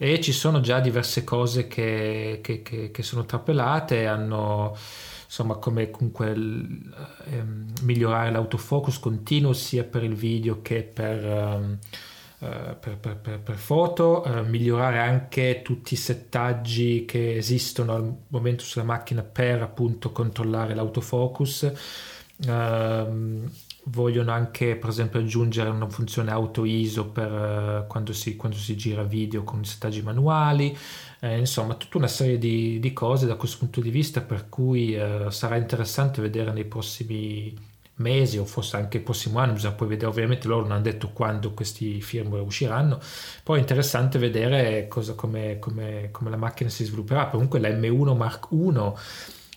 e ci sono già diverse cose che, che, che, che sono trapelate, hanno insomma come comunque ehm, migliorare l'autofocus continuo sia per il video che per, ehm, eh, per, per, per, per, foto, eh, migliorare anche tutti i settaggi che esistono al momento sulla macchina per appunto controllare l'autofocus. Um, vogliono anche per esempio aggiungere una funzione auto ISO per uh, quando, si, quando, si, gira video con settaggi manuali. Eh, insomma tutta una serie di, di, cose da questo punto di vista per cui uh, sarà interessante vedere nei prossimi mesi o forse anche il prossimo anno. Bisogna poi vedere ovviamente loro non hanno detto quando questi firmware usciranno. Poi è interessante vedere cosa, come, come, come la macchina si svilupperà. Comunque la M1 Mark I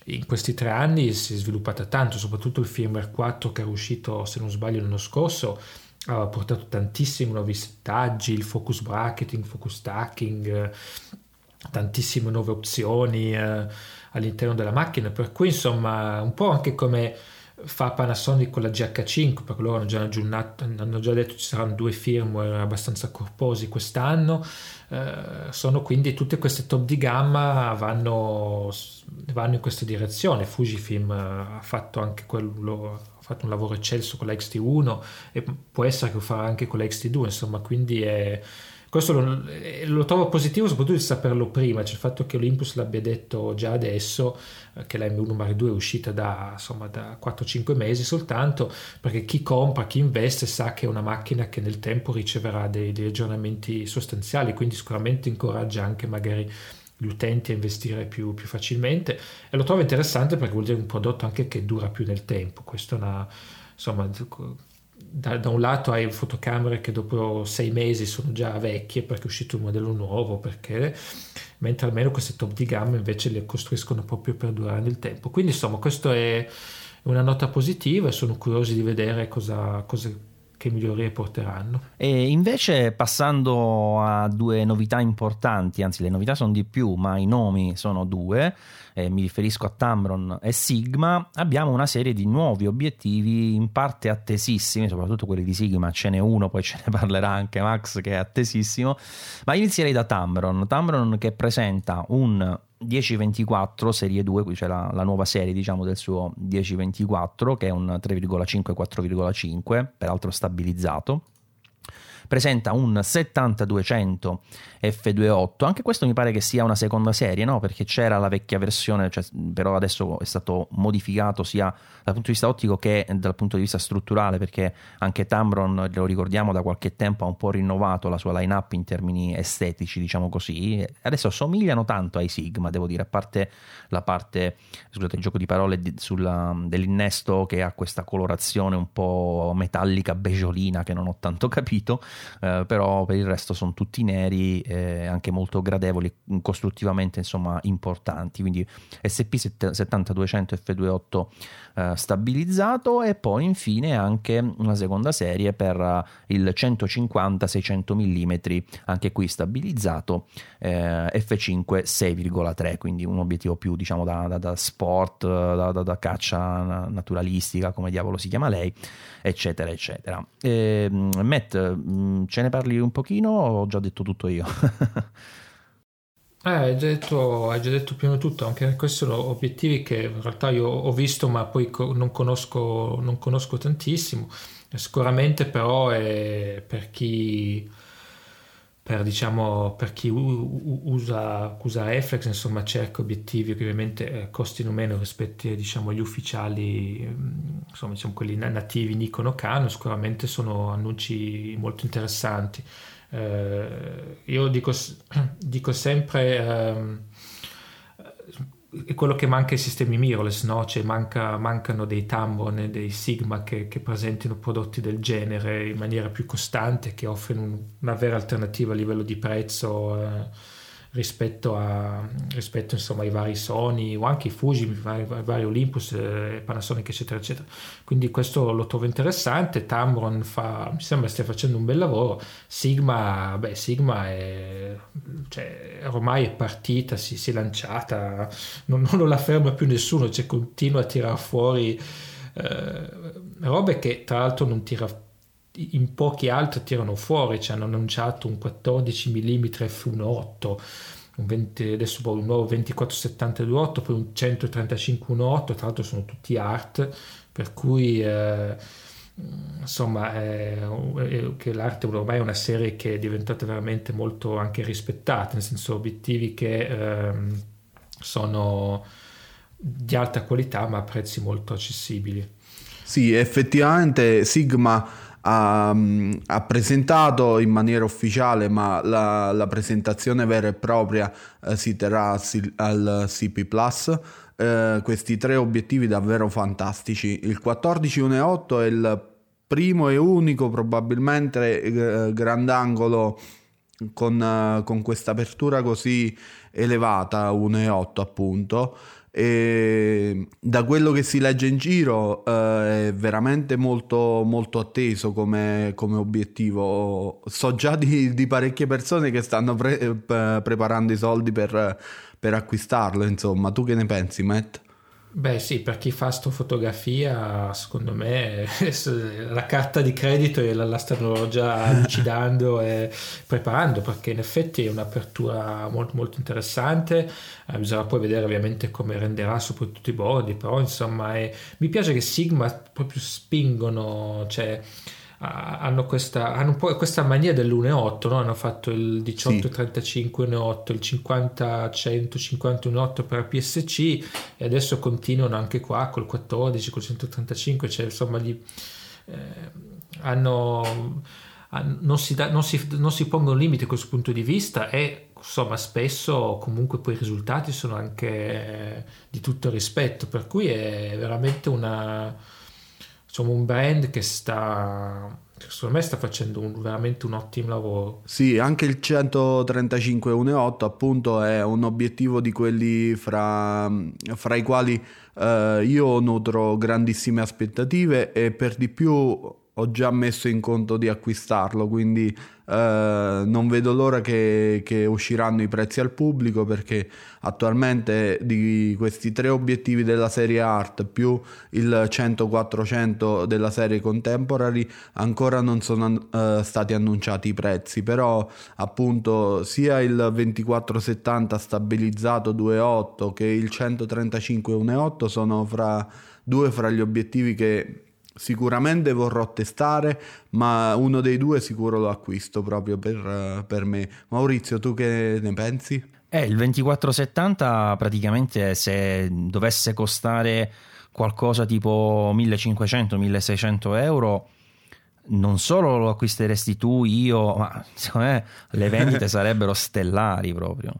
in questi tre anni si è sviluppata tanto, soprattutto il firmware 4 che è uscito, se non sbaglio, l'anno scorso, ha portato tantissimi nuovi settaggi, il focus bracketing, focus stacking, tantissime nuove opzioni eh, all'interno della macchina, per cui insomma un po' anche come fa Panasonic con la GH5 perché loro hanno già, aggiornato, hanno già detto ci saranno due firmware abbastanza corposi quest'anno. Eh, sono quindi tutte queste top di gamma vanno, vanno in questa direzione. Fujifilm ha fatto anche quello ha fatto un lavoro eccelso con la XT1 e può essere che lo farà anche con la XT2 insomma quindi è questo lo, eh, lo, trovo positivo soprattutto di saperlo prima, cioè il fatto che Olympus l'abbia detto già adesso eh, che la M1 Mark II è uscita da, insomma, da 4-5 mesi soltanto, perché chi compra, chi investe sa che è una macchina che nel tempo riceverà dei, dei aggiornamenti sostanziali, quindi sicuramente incoraggia anche magari gli utenti a investire più, più, facilmente e lo trovo interessante perché vuol dire un prodotto anche che dura più nel tempo. Questo è una, insomma, da, da, un lato hai fotocamere che dopo sei mesi sono già vecchie perché è uscito un modello nuovo, perché, mentre almeno queste top di gamma invece le costruiscono proprio per durare nel tempo. Quindi insomma questo è una nota positiva e sono curiosi di vedere cosa, cosa che migliorie porteranno. E invece passando a due novità importanti, anzi le novità sono di più, ma i nomi sono due, eh, mi riferisco a Tamron e Sigma, abbiamo una serie di nuovi obiettivi in parte attesissimi, soprattutto quelli di Sigma, ce n'è uno, poi ce ne parlerà anche Max che è attesissimo, ma inizierei da Tamron, Tamron che presenta un 1024 serie 2, cioè la, la, nuova serie diciamo del suo 1024 che è un 3,5-4,5 peraltro stabilizzato presenta un 7200 F28 anche questo mi pare che sia una seconda serie no? perché c'era la vecchia versione cioè, però adesso è stato modificato sia dal punto di vista ottico che dal punto di vista strutturale perché anche Tamron lo ricordiamo da qualche tempo ha un po' rinnovato la sua line up in termini estetici diciamo così. Adesso somigliano tanto ai Sigma devo dire a parte la parte scusate il gioco di parole di, sulla, dell'innesto che ha questa colorazione un po' metallica beggiolina che non ho tanto capito eh, però per il resto sono tutti neri, eh, anche molto gradevoli, costruttivamente insomma importanti, quindi SP7200 F28 eh, stabilizzato e poi infine anche una seconda serie per uh, il 150-600 mm, anche qui stabilizzato, eh, F5 6,3, quindi un obiettivo più diciamo da, da, da sport, da, da, caccia naturalistica, come diavolo si chiama lei, eccetera, eccetera. E, ehm, Matt, mm, ce ne parli un pochino o ho già detto tutto io? Eh, hai, già detto, hai già detto prima di tutto, anche questi sono obiettivi che in realtà io ho visto ma poi non conosco, non conosco tantissimo. Sicuramente però è per chi per, diciamo, per chi usa, usa Reflex, insomma, cerca obiettivi che ovviamente eh, costino meno rispetto diciamo, agli ufficiali, mm, insomma, diciamo, quelli nativi Nikon o Canon, sicuramente sono annunci molto interessanti. Eh, io dico, dico sempre... Eh, è quello che manca ai sistemi mirrorless, no? cioè manca, mancano dei Tamron e dei Sigma che, che, presentino prodotti del genere in maniera più costante, che offrono una vera alternativa a livello di prezzo. Eh, rispetto, a, rispetto insomma, ai vari Sony o anche i Fuji, i vari, i vari Olympus, eh, Panasonic eccetera eccetera. Quindi questo lo trovo interessante, Tamron fa, mi sembra stia facendo un bel lavoro, Sigma, beh Sigma è, cioè, ormai è partita, si, si è lanciata, non, non la ferma più nessuno, cioè continua a tirare fuori eh, robe che tra l'altro non tira fuori in pochi altri tirano fuori, ci hanno annunciato un 14 mm f1.8, un 20, adesso poi un nuovo 24-70-2.8, poi un 135-1.8, tra l'altro sono tutti art, per cui eh, insomma eh, che l'arte ormai è una serie che è diventata veramente molto anche rispettata, nel senso obiettivi che eh, sono di alta qualità ma a prezzi molto accessibili. Sì, effettivamente Sigma ha, ha, presentato in maniera ufficiale, ma la, la presentazione vera e propria eh, si terrà al CP Plus. Eh, questi tre obiettivi davvero fantastici. Il 14-1.8 è il primo e unico probabilmente eh, grandangolo con, eh, con questa apertura così elevata 1.8 appunto e da quello che si legge in giro eh, è veramente molto, molto atteso come, come, obiettivo. So già di, di, parecchie persone che stanno pre- eh, preparando i soldi per, per acquistarlo. Insomma, tu che ne pensi, Matt? Beh sì, per chi fa astrofotografia secondo me la carta di credito la, la stanno già lucidando e preparando perché in effetti è un'apertura molto, molto interessante, eh, bisogna poi vedere ovviamente come renderà soprattutto i bordi, però insomma è, mi piace che Sigma proprio spingono, cioè hanno questa, hanno un po' questa mania dell'1.8, no? hanno fatto il 1835 sì. 1.8, il 50 150 1.8 per PSC e adesso continuano anche qua col 14, col 135, cioè insomma gli, eh, hanno, hanno, non, si da, non, si, non si pongono limiti da questo punto di vista e insomma spesso comunque poi i risultati sono anche eh, di tutto rispetto, per cui è veramente una insomma un brand che sta secondo me sta facendo un, veramente un ottimo lavoro. Sì, anche il 135.1.8 appunto è un obiettivo di quelli fra, fra i quali eh, io nutro grandissime aspettative e per di più ho già messo in conto di acquistarlo, quindi eh, non vedo l'ora che, che, usciranno i prezzi al pubblico perché attualmente di questi tre obiettivi della serie Art più il 100-400 della serie Contemporary ancora non sono eh, stati annunciati i prezzi, però appunto sia il 2470 stabilizzato 2.8 che il 135 1.8 sono fra due fra gli obiettivi che Sicuramente vorrò testare, ma uno dei due sicuro lo acquisto proprio per, per me. Maurizio, tu che ne pensi? Eh, il 2470 praticamente se dovesse costare qualcosa tipo 1500-1600 euro, non solo lo acquisteresti tu, io, ma secondo me le vendite sarebbero stellari proprio.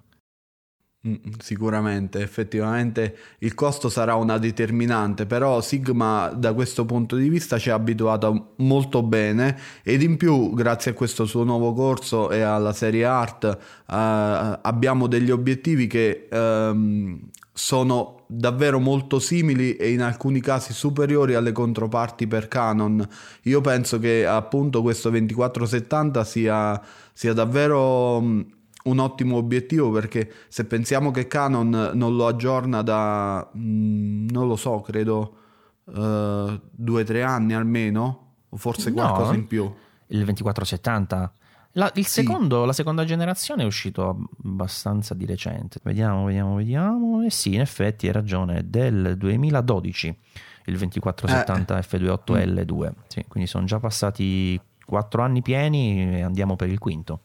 Sicuramente, effettivamente il costo sarà una determinante, però Sigma da questo punto di vista ci ha abituato molto bene ed in più grazie a questo suo nuovo corso e alla serie art eh, abbiamo degli obiettivi che ehm, sono davvero molto simili e in alcuni casi superiori alle controparti per Canon. Io penso che appunto questo 2470 sia, sia davvero mm, un ottimo obiettivo perché se pensiamo che Canon non lo aggiorna da, mm, non lo so, credo uh, due o tre anni almeno, o forse qualcosa no, in più. Il 2470 La, il Sì. secondo, la seconda generazione è uscito abbastanza di recente. Vediamo, vediamo, vediamo. E sì, in effetti hai ragione, del 2012 il 2470 F28L2. Sì, quindi sono già passati 4 anni pieni e andiamo per il quinto.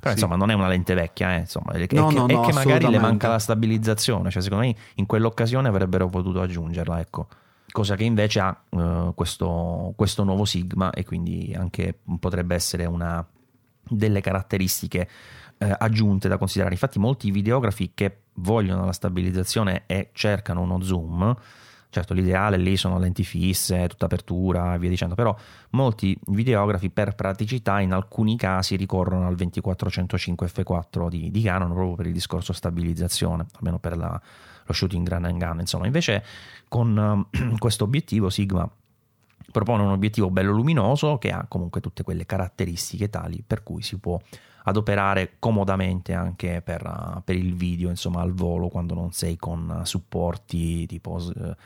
Però Sì. insomma non è una lente vecchia, eh, insomma, è che, No, che- no, è no, che magari le manca la stabilizzazione, cioè secondo me in quell'occasione avrebbero potuto aggiungerla, ecco. Cosa che invece ha eh, questo, questo nuovo Sigma e quindi anche potrebbe essere una delle caratteristiche eh, aggiunte da considerare. Infatti molti videografi che vogliono la stabilizzazione e cercano uno zoom, certo l'ideale lì sono lenti fisse, tutta apertura e via dicendo, però molti videografi per praticità in alcuni casi ricorrono al 2405 F4 di, di Canon proprio per il discorso stabilizzazione, almeno per la- lo shooting run and gun, insomma. Invece con eh, questo obiettivo Sigma propone un obiettivo bello luminoso che ha comunque tutte quelle caratteristiche tali per cui si può adoperare comodamente anche per, uh, per il video, insomma, al volo quando non sei con uh, supporti tipo eh,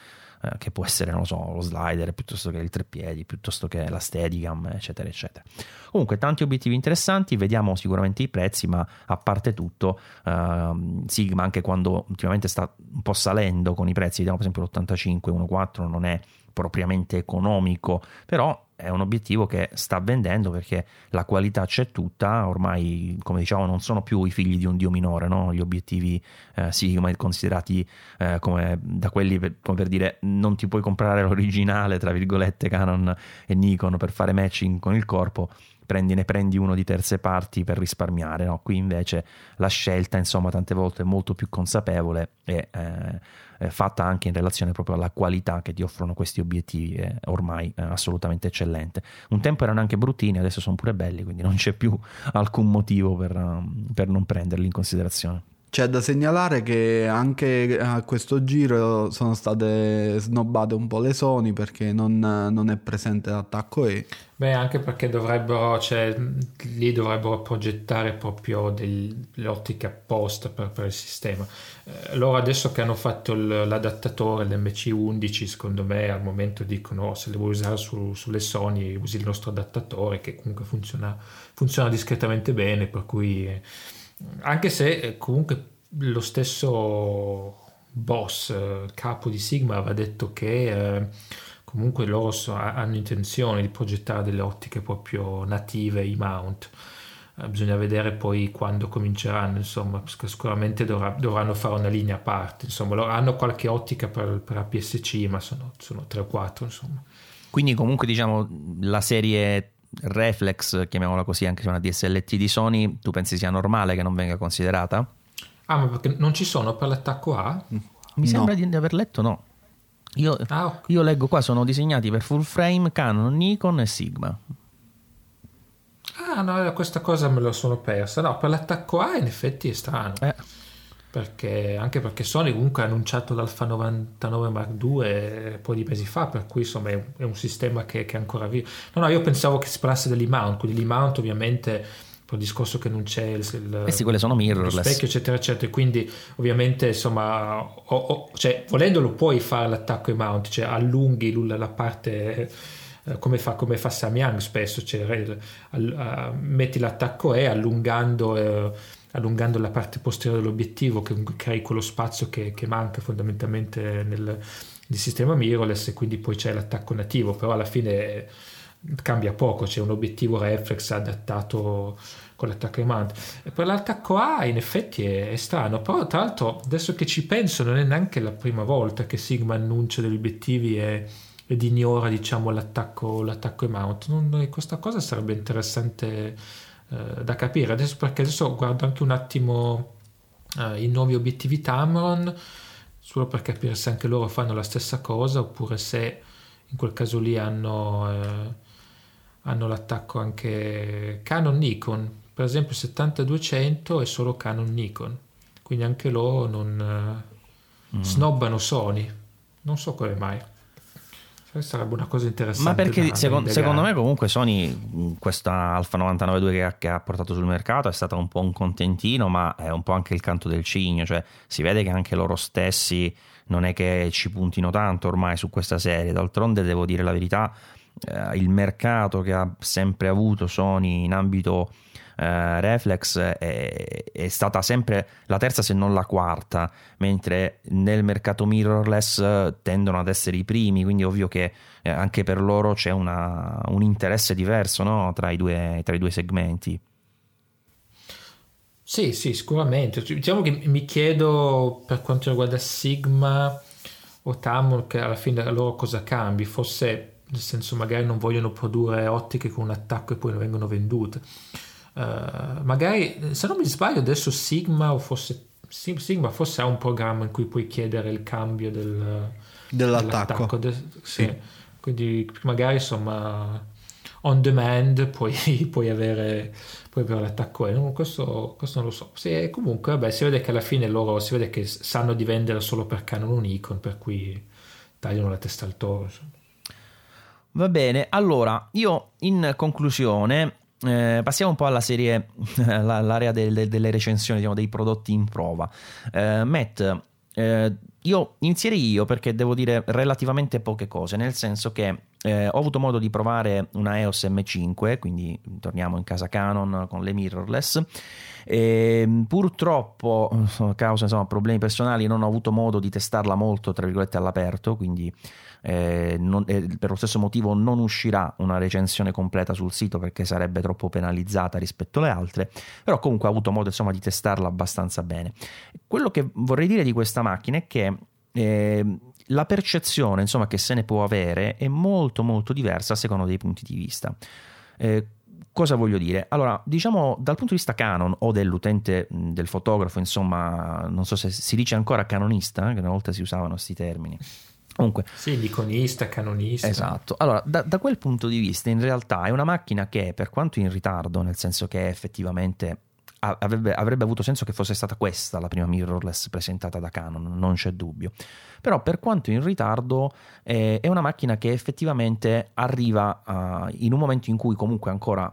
eh, che può essere, non so, lo slider piuttosto che il treppiedi, piuttosto che la Steadicam, eccetera, eccetera. Comunque, tanti obiettivi interessanti, vediamo sicuramente i prezzi, ma a parte tutto, ehm, Sigma, anche quando ultimamente sta un po' salendo con i prezzi, vediamo per esempio l'85 1.4 non è propriamente economico, però è un obiettivo che sta vendendo perché la qualità c'è tutta, ormai come diciamo non sono più i figli di un dio minore, no? gli obiettivi eh, Sigma considerati eh, come da quelli per, come per dire non ti puoi comprare l'originale tra virgolette Canon e Nikon per fare matching con il corpo prendi, ne prendi uno di terze parti per risparmiare. No? Qui invece la scelta, insomma, tante volte è molto più consapevole e eh, fatta anche in relazione proprio alla qualità che ti offrono questi obiettivi, è ormai eh, assolutamente eccellente. Un tempo erano anche bruttini, adesso sono pure belli, quindi non c'è più alcun motivo per, um, per non prenderli in considerazione. C'è da segnalare che anche a questo giro sono state snobbate un po' le Sony perché non, non è presente l'attacco E. Beh, anche perché dovrebbero, cioè, lì dovrebbero progettare proprio del- le ottiche apposta per, per il sistema. Eh, loro adesso che hanno fatto l'adattatore, l'MC11, secondo me al momento dicono "Oh, se le vuoi usare su- sulle Sony usi il nostro adattatore che comunque funziona, funziona discretamente bene, per cui eh, anche se eh, comunque lo stesso boss, eh, capo di Sigma, aveva detto che eh, comunque loro so- hanno intenzione di progettare delle ottiche proprio native i-mount. Eh, bisogna vedere poi quando cominceranno, insomma, sicuramente dovrà- dovranno fare una linea a parte. Insomma, loro hanno qualche ottica per, per APS-C, ma sono, sono 3 o 4, insomma. Quindi comunque diciamo la serie reflex, chiamiamola così, anche se è una DSLT di Sony, tu pensi sia normale che non venga considerata? Ah, ma perché non ci sono per l'attacco A? Mi No. sembra di aver letto no. Io, Ah, ok. io leggo qua, sono disegnati per full frame, Canon, Nikon e Sigma. Ah, no, questa cosa me la sono persa. No, per l'attacco A in effetti è strano. Eh, Perché, anche perché Sony comunque ha annunciato l'Alpha 99 Mark II un po' di mesi fa, per cui insomma è un, è un sistema che, che è ancora vivo. No, no, io pensavo che si parlasse dell'e-mount, quindi l'e-mount ovviamente per il discorso che non c'è il, il- eh sì, quelle sono lo mirrorless. specchio eccetera eccetera quindi ovviamente insomma o- o- cioè, volendolo puoi fare l'attacco e mount cioè allunghi la parte eh, come fa, come fa Samyang spesso cioè, metti l'attacco e allungando eh, allungando la parte posteriore dell'obiettivo che crei quello spazio che, che manca fondamentalmente nel, nel sistema mirrorless e quindi poi c'è l'attacco nativo però alla fine cambia poco c'è un obiettivo reflex adattato con l'attacco mount e per l'attacco A in effetti è, è strano però tra l'altro adesso che ci penso non è neanche la prima volta che Sigma annuncia degli obiettivi e, ed ignora diciamo l'attacco, l'attacco in mount. Non- questa cosa sarebbe interessante eh, da capire. Adesso perché adesso guardo anche un attimo eh, i nuovi obiettivi Tamron solo per capire se anche loro fanno la stessa cosa oppure se in quel caso lì hanno, eh, hanno l'attacco anche Canon Nikon. Per esempio 70-200 è solo Canon Nikon. Quindi anche loro non eh, snobbano Sony. Non so come mai sarebbe una cosa interessante Ma perché da- da secon- indagare. secondo me comunque Sony mh, questa Alfa 99 che che ha portato sul mercato è stata un po' un contentino ma è un po' anche il canto del cigno cioè si vede che anche loro stessi non è che ci puntino tanto ormai su questa serie d'altronde devo dire la verità eh, il mercato che ha sempre avuto Sony in ambito eh, reflex è, è, stata sempre la terza se non la quarta, mentre nel mercato mirrorless tendono ad essere i primi, quindi ovvio che eh, anche per loro c'è una, un interesse diverso no? tra, i due, tra i due segmenti. Sì, sì, sicuramente. Diciamo che mi chiedo per quanto riguarda Sigma o Tamur che alla fine loro cosa cambi, forse nel senso magari non vogliono produrre ottiche con un attacco e poi non vengono vendute. Uh, magari, se non mi sbaglio, adesso Sigma o forse Sigma forse ha un programma in cui puoi chiedere il cambio del, dell'attacco. dell'attacco. sì. sì. Quindi magari insomma on demand puoi, puoi, avere, puoi avere l'attacco e questo, questo, non lo so sì, comunque vabbè, si vede che alla fine loro si vede che sanno di vendere solo per Canon un Nikon per cui tagliano la testa al toro insomma. va bene allora io in conclusione eh, passiamo un po' alla serie, l'area del, delle recensioni, diciamo, dei prodotti in prova. Eh, Matt, eh, io inizierei io perché devo dire relativamente poche cose, nel senso che eh, ho avuto modo di provare una EOS M5, quindi torniamo in casa Canon con le mirrorless. E purtroppo, a causa insomma, problemi personali, non ho avuto modo di testarla molto, tra virgolette, all'aperto, quindi eh, non, eh, per lo stesso motivo non uscirà una recensione completa sul sito perché sarebbe troppo penalizzata rispetto alle altre, però comunque ho avuto modo insomma, di testarla abbastanza bene. Quello che vorrei dire di questa macchina è che eh, la percezione insomma, che se ne può avere è molto molto diversa a seconda dei punti di vista. Eh, cosa voglio dire? Allora, diciamo dal punto di vista canon o dell'utente, del fotografo, insomma, non so se si dice ancora canonista, eh, che una volta si usavano questi termini. Comunque, sì, l'iconista, canonista. Esatto. Allora, da, da, quel punto di vista, in realtà è una macchina che, per quanto in ritardo, nel senso che effettivamente avrebbe, avrebbe, avuto senso che fosse stata questa la prima mirrorless presentata da Canon, non c'è dubbio. Però, per quanto in ritardo, eh, è una macchina che effettivamente arriva uh, in un momento in cui comunque ancora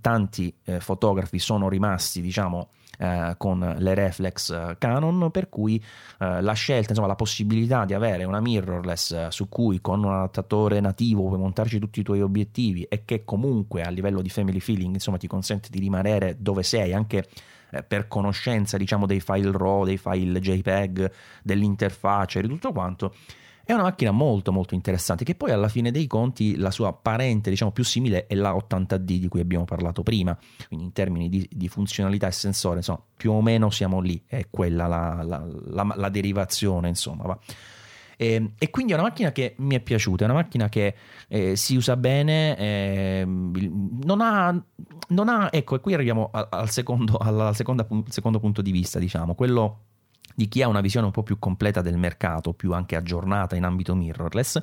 tanti eh, fotografi sono rimasti, diciamo, eh, con le reflex eh, Canon, per cui eh, la scelta, insomma, la possibilità di avere una mirrorless eh, su cui con un adattatore nativo puoi montarci tutti i tuoi obiettivi e che comunque a livello di family feeling, insomma, ti consente di rimanere dove sei anche per conoscenza, diciamo, dei file RAW, dei file JPEG, dell'interfaccia e di tutto quanto è una macchina molto molto interessante che poi alla fine dei conti la sua parente diciamo più simile è la 80D di cui abbiamo parlato prima, quindi in termini di, di funzionalità e sensore insomma più o meno siamo lì, è quella la, la, la, la derivazione insomma va. E, ehm, e, quindi è una macchina che mi è piaciuta, è una macchina che eh, si usa bene, eh, non, ha, non ha, ecco, e qui arriviamo al, al, secondo, al secondo, secondo punto di vista, diciamo, quello di chi ha una visione un po' più completa del mercato, più anche aggiornata in ambito mirrorless,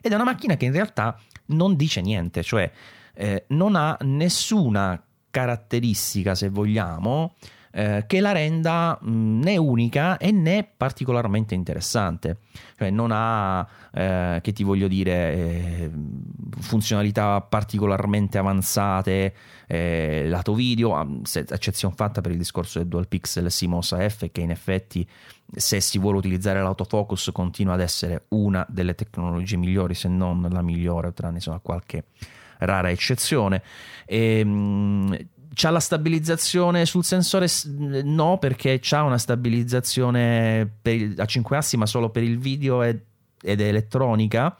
ed è una macchina che in realtà non dice niente, cioè eh, non ha nessuna caratteristica, se vogliamo, eh, che la renda mh, né unica e né particolarmente interessante. Cioè non ha, eh, che ti voglio dire, eh, funzionalità particolarmente avanzate, eh, lato video, eccezione fatta per il discorso del dual pixel CMOS AF che in effetti se si vuole utilizzare l'autofocus continua ad essere una delle tecnologie migliori se non la migliore tranne insomma, qualche rara eccezione e, mh, C'ha la stabilizzazione sul sensore? No, perché c'ha una stabilizzazione per, a 5 assi, ma solo per il video ed, ed è elettronica.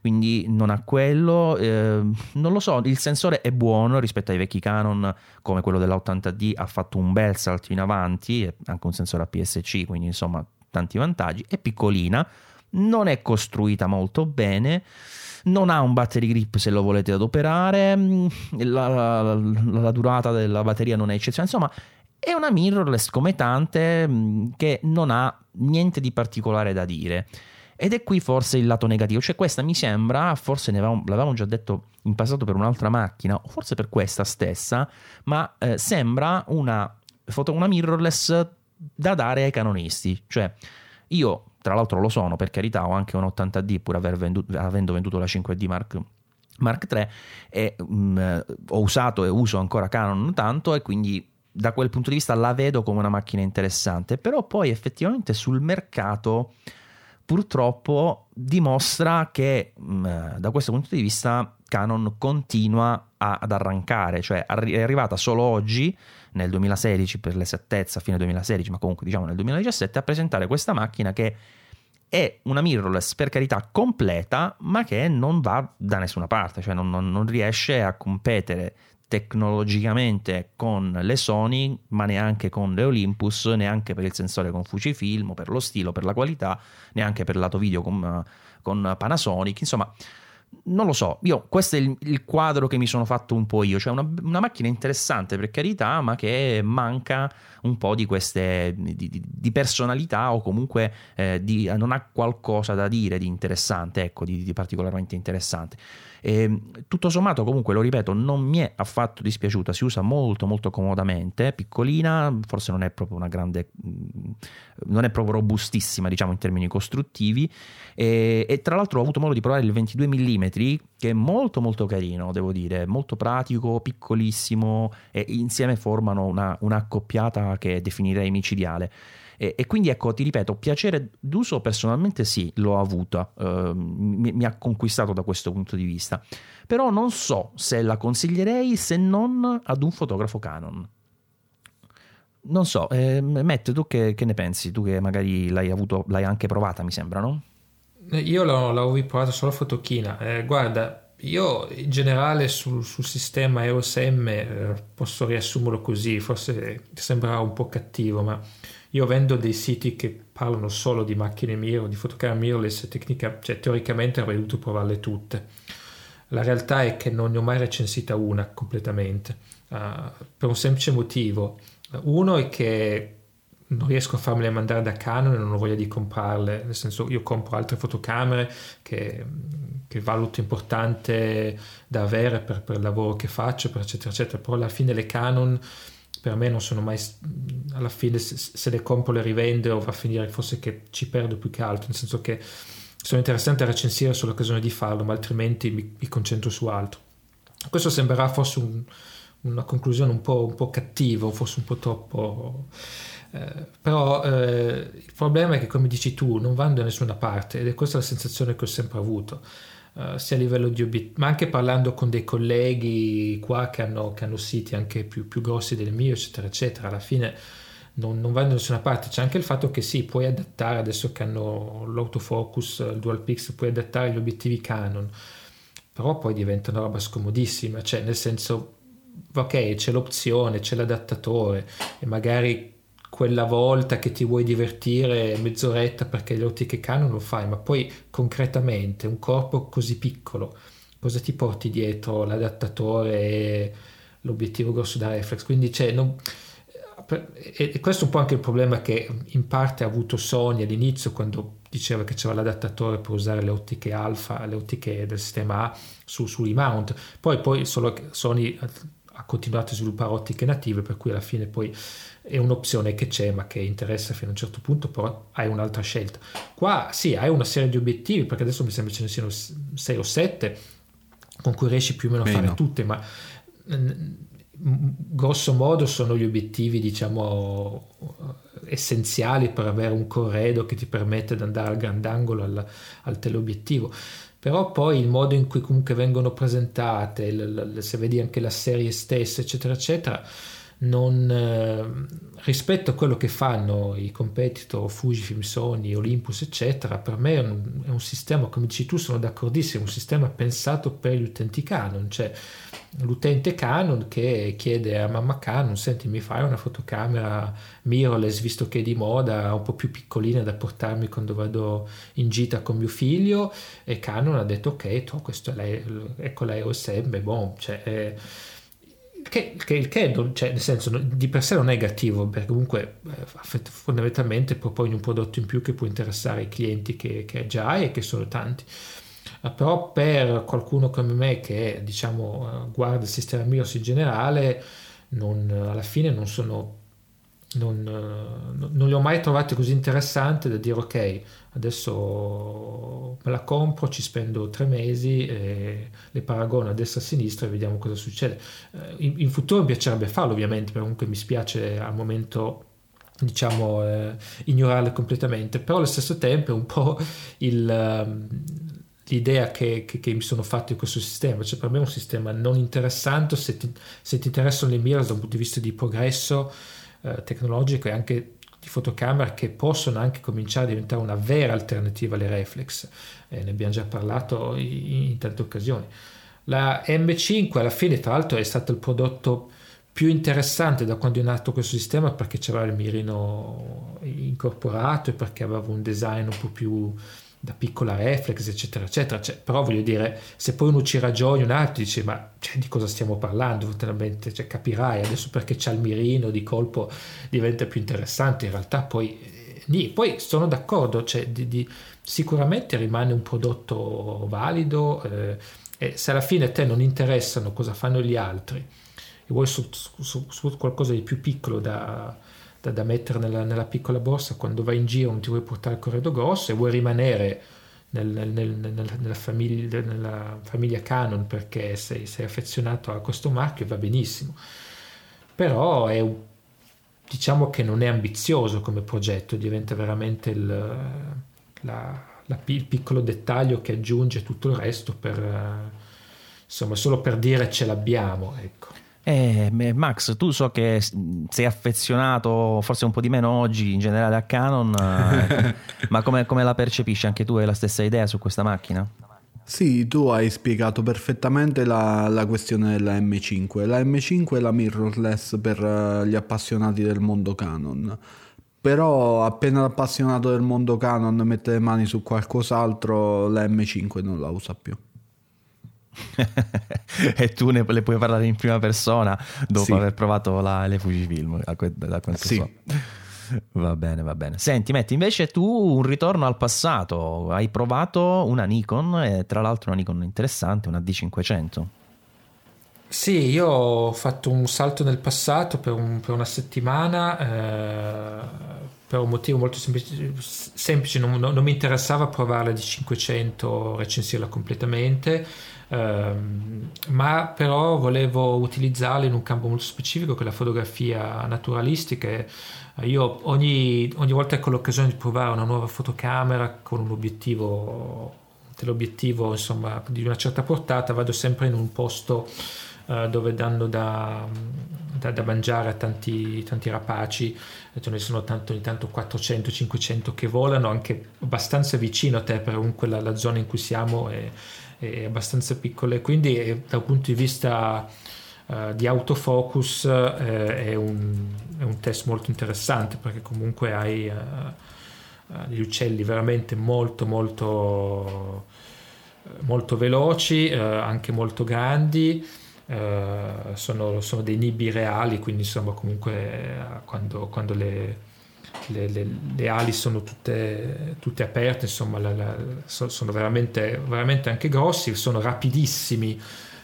Quindi non ha quello. Eh, non lo so, il sensore è buono rispetto ai vecchi Canon, come quello della 80D, ha fatto un bel salto in avanti, anche un sensore APS-C, quindi insomma tanti vantaggi. È piccolina, non è costruita molto bene non ha un battery grip se lo volete adoperare, mm, la, la, la durata della batteria non è eccezionale, insomma è una mirrorless come tante mm, che non ha niente di particolare da dire. Ed è qui forse il lato negativo, cioè questa mi sembra, forse ne avevamo, l'avevamo già detto in passato per un'altra macchina, o forse per questa stessa, ma eh, sembra una, una mirrorless da dare ai canonisti. Cioè, io tra l'altro lo sono per carità, ho anche un 80D pur venduto, avendo venduto la 5D Mark, Mark III e mh, mm, ho usato e uso ancora Canon tanto e quindi da quel punto di vista la vedo come una macchina interessante, però poi effettivamente sul mercato purtroppo dimostra che mh, mm, da questo punto di vista Canon continua a, ad arrancare, cioè è arrivata solo oggi, nel 2016 per l'esattezza, fine 2016, ma comunque diciamo nel 2017, a presentare questa macchina che è una mirrorless per carità completa, ma che non va da nessuna parte, cioè non, non, non riesce a competere tecnologicamente con le Sony, ma neanche con le Olympus, neanche per il sensore con Fujifilm, per lo stilo, per la qualità, neanche per lato video con, con Panasonic, insomma non lo so, io questo è il, il, quadro che mi sono fatto un po' io, cioè una, una, macchina interessante per carità, ma che manca un po' di queste di, di, di personalità o comunque eh, di, non ha qualcosa da dire di interessante, ecco, di, di particolarmente interessante. E, ehm, tutto sommato, comunque, lo ripeto, non mi è affatto dispiaciuta. Si usa molto, molto comodamente. Piccolina, forse non è proprio una grande, mm, non è proprio robustissima, diciamo, in termini costruttivi. E, e tra l'altro ho avuto modo di provare il 22 mm, che è molto, molto carino, devo dire, molto pratico, piccolissimo e insieme formano una, una accoppiata che definirei micidiale. E, e, quindi ecco, ti ripeto, piacere d'uso personalmente sì, l'ho avuta, eh, mi, mi, ha conquistato da questo punto di vista, però non so se la consiglierei se non ad un fotografo Canon. Non so, eh, Matt, tu che, che, ne pensi? Tu che magari l'hai, avuto, l'hai anche provata, mi sembra, no? Io l'avevo provata solo a fotochina. Eh, guarda, io in generale sul, sul sistema EOS M eh, posso riassumerlo così, forse sembra un po' cattivo, ma io vendo dei siti che parlano solo di macchine mirror, di fotocamere mirrorless, tecnica, cioè teoricamente avrei dovuto provarle tutte. La realtà è che non ne ho mai recensita una completamente, uh, per un semplice motivo. Uno è che non riesco a farmele mandare da Canon e non ho voglia di comprarle, nel senso io compro altre fotocamere che, che valuto importante da avere per, per, il lavoro che faccio, eccetera, eccetera, però alla fine le Canon per me non sono mai alla fine se, le compro le rivendo va a finire forse che ci perdo più che altro nel senso che sono interessante a recensire sull'occasione di farlo ma altrimenti mi, mi concentro su altro. Questo sembrerà forse un, una conclusione un po', un po' cattiva forse un po' troppo eh, però eh, il problema è che come dici tu non vanno da nessuna parte ed è questa la sensazione che ho sempre avuto uh, sia a livello di obiettivi, ma anche parlando con dei colleghi qua che hanno, che hanno siti anche più, più, grossi del mio, eccetera, eccetera. Alla fine non, non vanno da nessuna parte. C'è anche il fatto che sì, puoi adattare adesso che hanno l'autofocus, il dual pixel, puoi adattare gli obiettivi Canon, però poi diventa una roba scomodissima, cioè nel senso, ok, c'è l'opzione, c'è l'adattatore e magari quella volta che ti vuoi divertire mezz'oretta perché le ottiche Canon lo fai, ma poi concretamente un corpo così piccolo, cosa ti porti dietro l'adattatore e l'obiettivo grosso da reflex? Quindi c'è... Non, e questo è un po' anche il problema che in parte ha avuto Sony all'inizio quando diceva che c'era l'adattatore per usare le ottiche alfa, le ottiche del sistema A su, sui mount. Poi, poi solo Sony continuato a sviluppare ottiche native, per cui alla fine poi è un'opzione che c'è ma che interessa fino a un certo punto, però hai un'altra scelta. Qua sì, hai una serie di obiettivi, perché adesso mi sembra ce ne siano 6 o 7 con cui riesci più o meno a fare tutte, ma grosso modo sono gli obiettivi diciamo essenziali per avere un corredo che ti permette di andare al grandangolo al, al teleobiettivo però poi il modo in cui comunque vengono presentate, se vedi anche la serie stessa, eccetera, eccetera, non, eh, rispetto a quello che fanno i competitor Fujifilm, Sony, Olympus, eccetera, per me è un, è un sistema, come dici tu, sono d'accordissimo, un sistema pensato per gli utenti Canon, cioè l'utente Canon che chiede a mamma Canon, senti mi fai una fotocamera mirrorless visto che è di moda, un po' più piccolina da portarmi quando vado in gita con mio figlio? E Canon ha detto ok, to, questo è la, ecco la EOS M, bon, cioè... Eh, che, che, che non, cioè, nel senso di per sé non è negativo perché comunque eh, fondamentalmente proponi un prodotto in più che può interessare i clienti che, che già hai e che sono tanti. Uh, però per qualcuno come me che diciamo uh, guarda il sistema MIOS in generale non, alla fine non sono non, non, li ho mai trovati così interessanti da dire ok adesso me la compro ci spendo tre mesi e le paragono a destra e a sinistra e vediamo cosa succede eh, in, in, futuro mi piacerebbe farlo ovviamente perché comunque mi spiace al momento diciamo eh, ignorarle completamente però allo stesso tempo è un po' il, l'idea che, che, che, mi sono fatto di questo sistema. Cioè, per me è un sistema non interessante se ti, se ti interessano le mirrorless da un punto di vista di progresso eh, tecnologico e anche di fotocamera che possono anche cominciare a diventare una vera alternativa alle reflex. Eh, ne abbiamo già parlato in, in tante occasioni. La M5 alla fine, tra l'altro, è stato il prodotto più interessante da quando è nato questo sistema perché c'era il mirino incorporato e perché aveva un design un po' più da piccola reflex, eccetera, eccetera. Cioè, però voglio dire, se poi uno ci ragioni, un altro dice, ma cioè, di cosa stiamo parlando? Veramente, cioè, capirai adesso perché c'è il mirino di colpo diventa più interessante. In realtà, poi, eh, poi sono d'accordo, cioè, di, di, sicuramente rimane un prodotto valido. Eh, e se alla fine a te non interessano cosa fanno gli altri e vuoi su, su, su qualcosa di più piccolo da da, da mettere nella, nella, piccola borsa quando vai in giro non ti vuoi portare il corredo grosso e vuoi rimanere nel, nel, nel, nella, famiglia, nella, famiglia, Canon perché sei, sei, affezionato a questo marchio va benissimo. Però è, diciamo che non è ambizioso come progetto diventa veramente il, la, la, il piccolo dettaglio che aggiunge tutto il resto per insomma solo per dire ce l'abbiamo ecco eh, Max, tu so che sei affezionato, forse un po' di meno oggi in generale a Canon, eh, ma come, come, la percepisci? Anche tu hai la stessa idea su questa macchina? Sì, tu hai spiegato perfettamente la, la questione della M5. La M5 è la mirrorless per eh, gli appassionati del mondo Canon. Però appena l'appassionato del mondo Canon mette le mani su qualcos'altro, la M5 non la usa più. e tu ne, le puoi parlare in prima persona dopo sì. aver provato la, le Fujifilm da, da quanto sì. so. Va bene, va bene. Senti, metti invece tu un ritorno al passato. Hai provato una Nikon, e tra l'altro una Nikon interessante, una D500. Sì, io ho fatto un salto nel passato per, un, per una settimana eh, per un motivo molto semplice, semplice non, non, non, mi interessava provare la D500, recensirla completamente Ehm, ma però volevo utilizzarle in un campo molto specifico che è la fotografia naturalistica. Io ogni, ogni volta che ho l'occasione di provare una nuova fotocamera con un obiettivo, dell'obiettivo insomma, di una certa portata, vado sempre in un posto uh, dove danno da, da, da, mangiare a tanti, tanti rapaci, ce ne sono tanto, ogni tanto 400-500 che volano anche abbastanza vicino a te, per comunque la, la zona in cui siamo è, è abbastanza piccole, quindi è, dal punto di vista uh, di autofocus uh, è, un, è, un, test molto interessante perché comunque hai uh, gli uccelli veramente molto molto molto veloci, anche molto grandi. Sono, sono, dei nibi reali, quindi insomma comunque quando, quando le, le, le, le, ali sono tutte, tutte aperte, insomma, la, la, sono veramente, veramente, anche grossi, sono rapidissimi.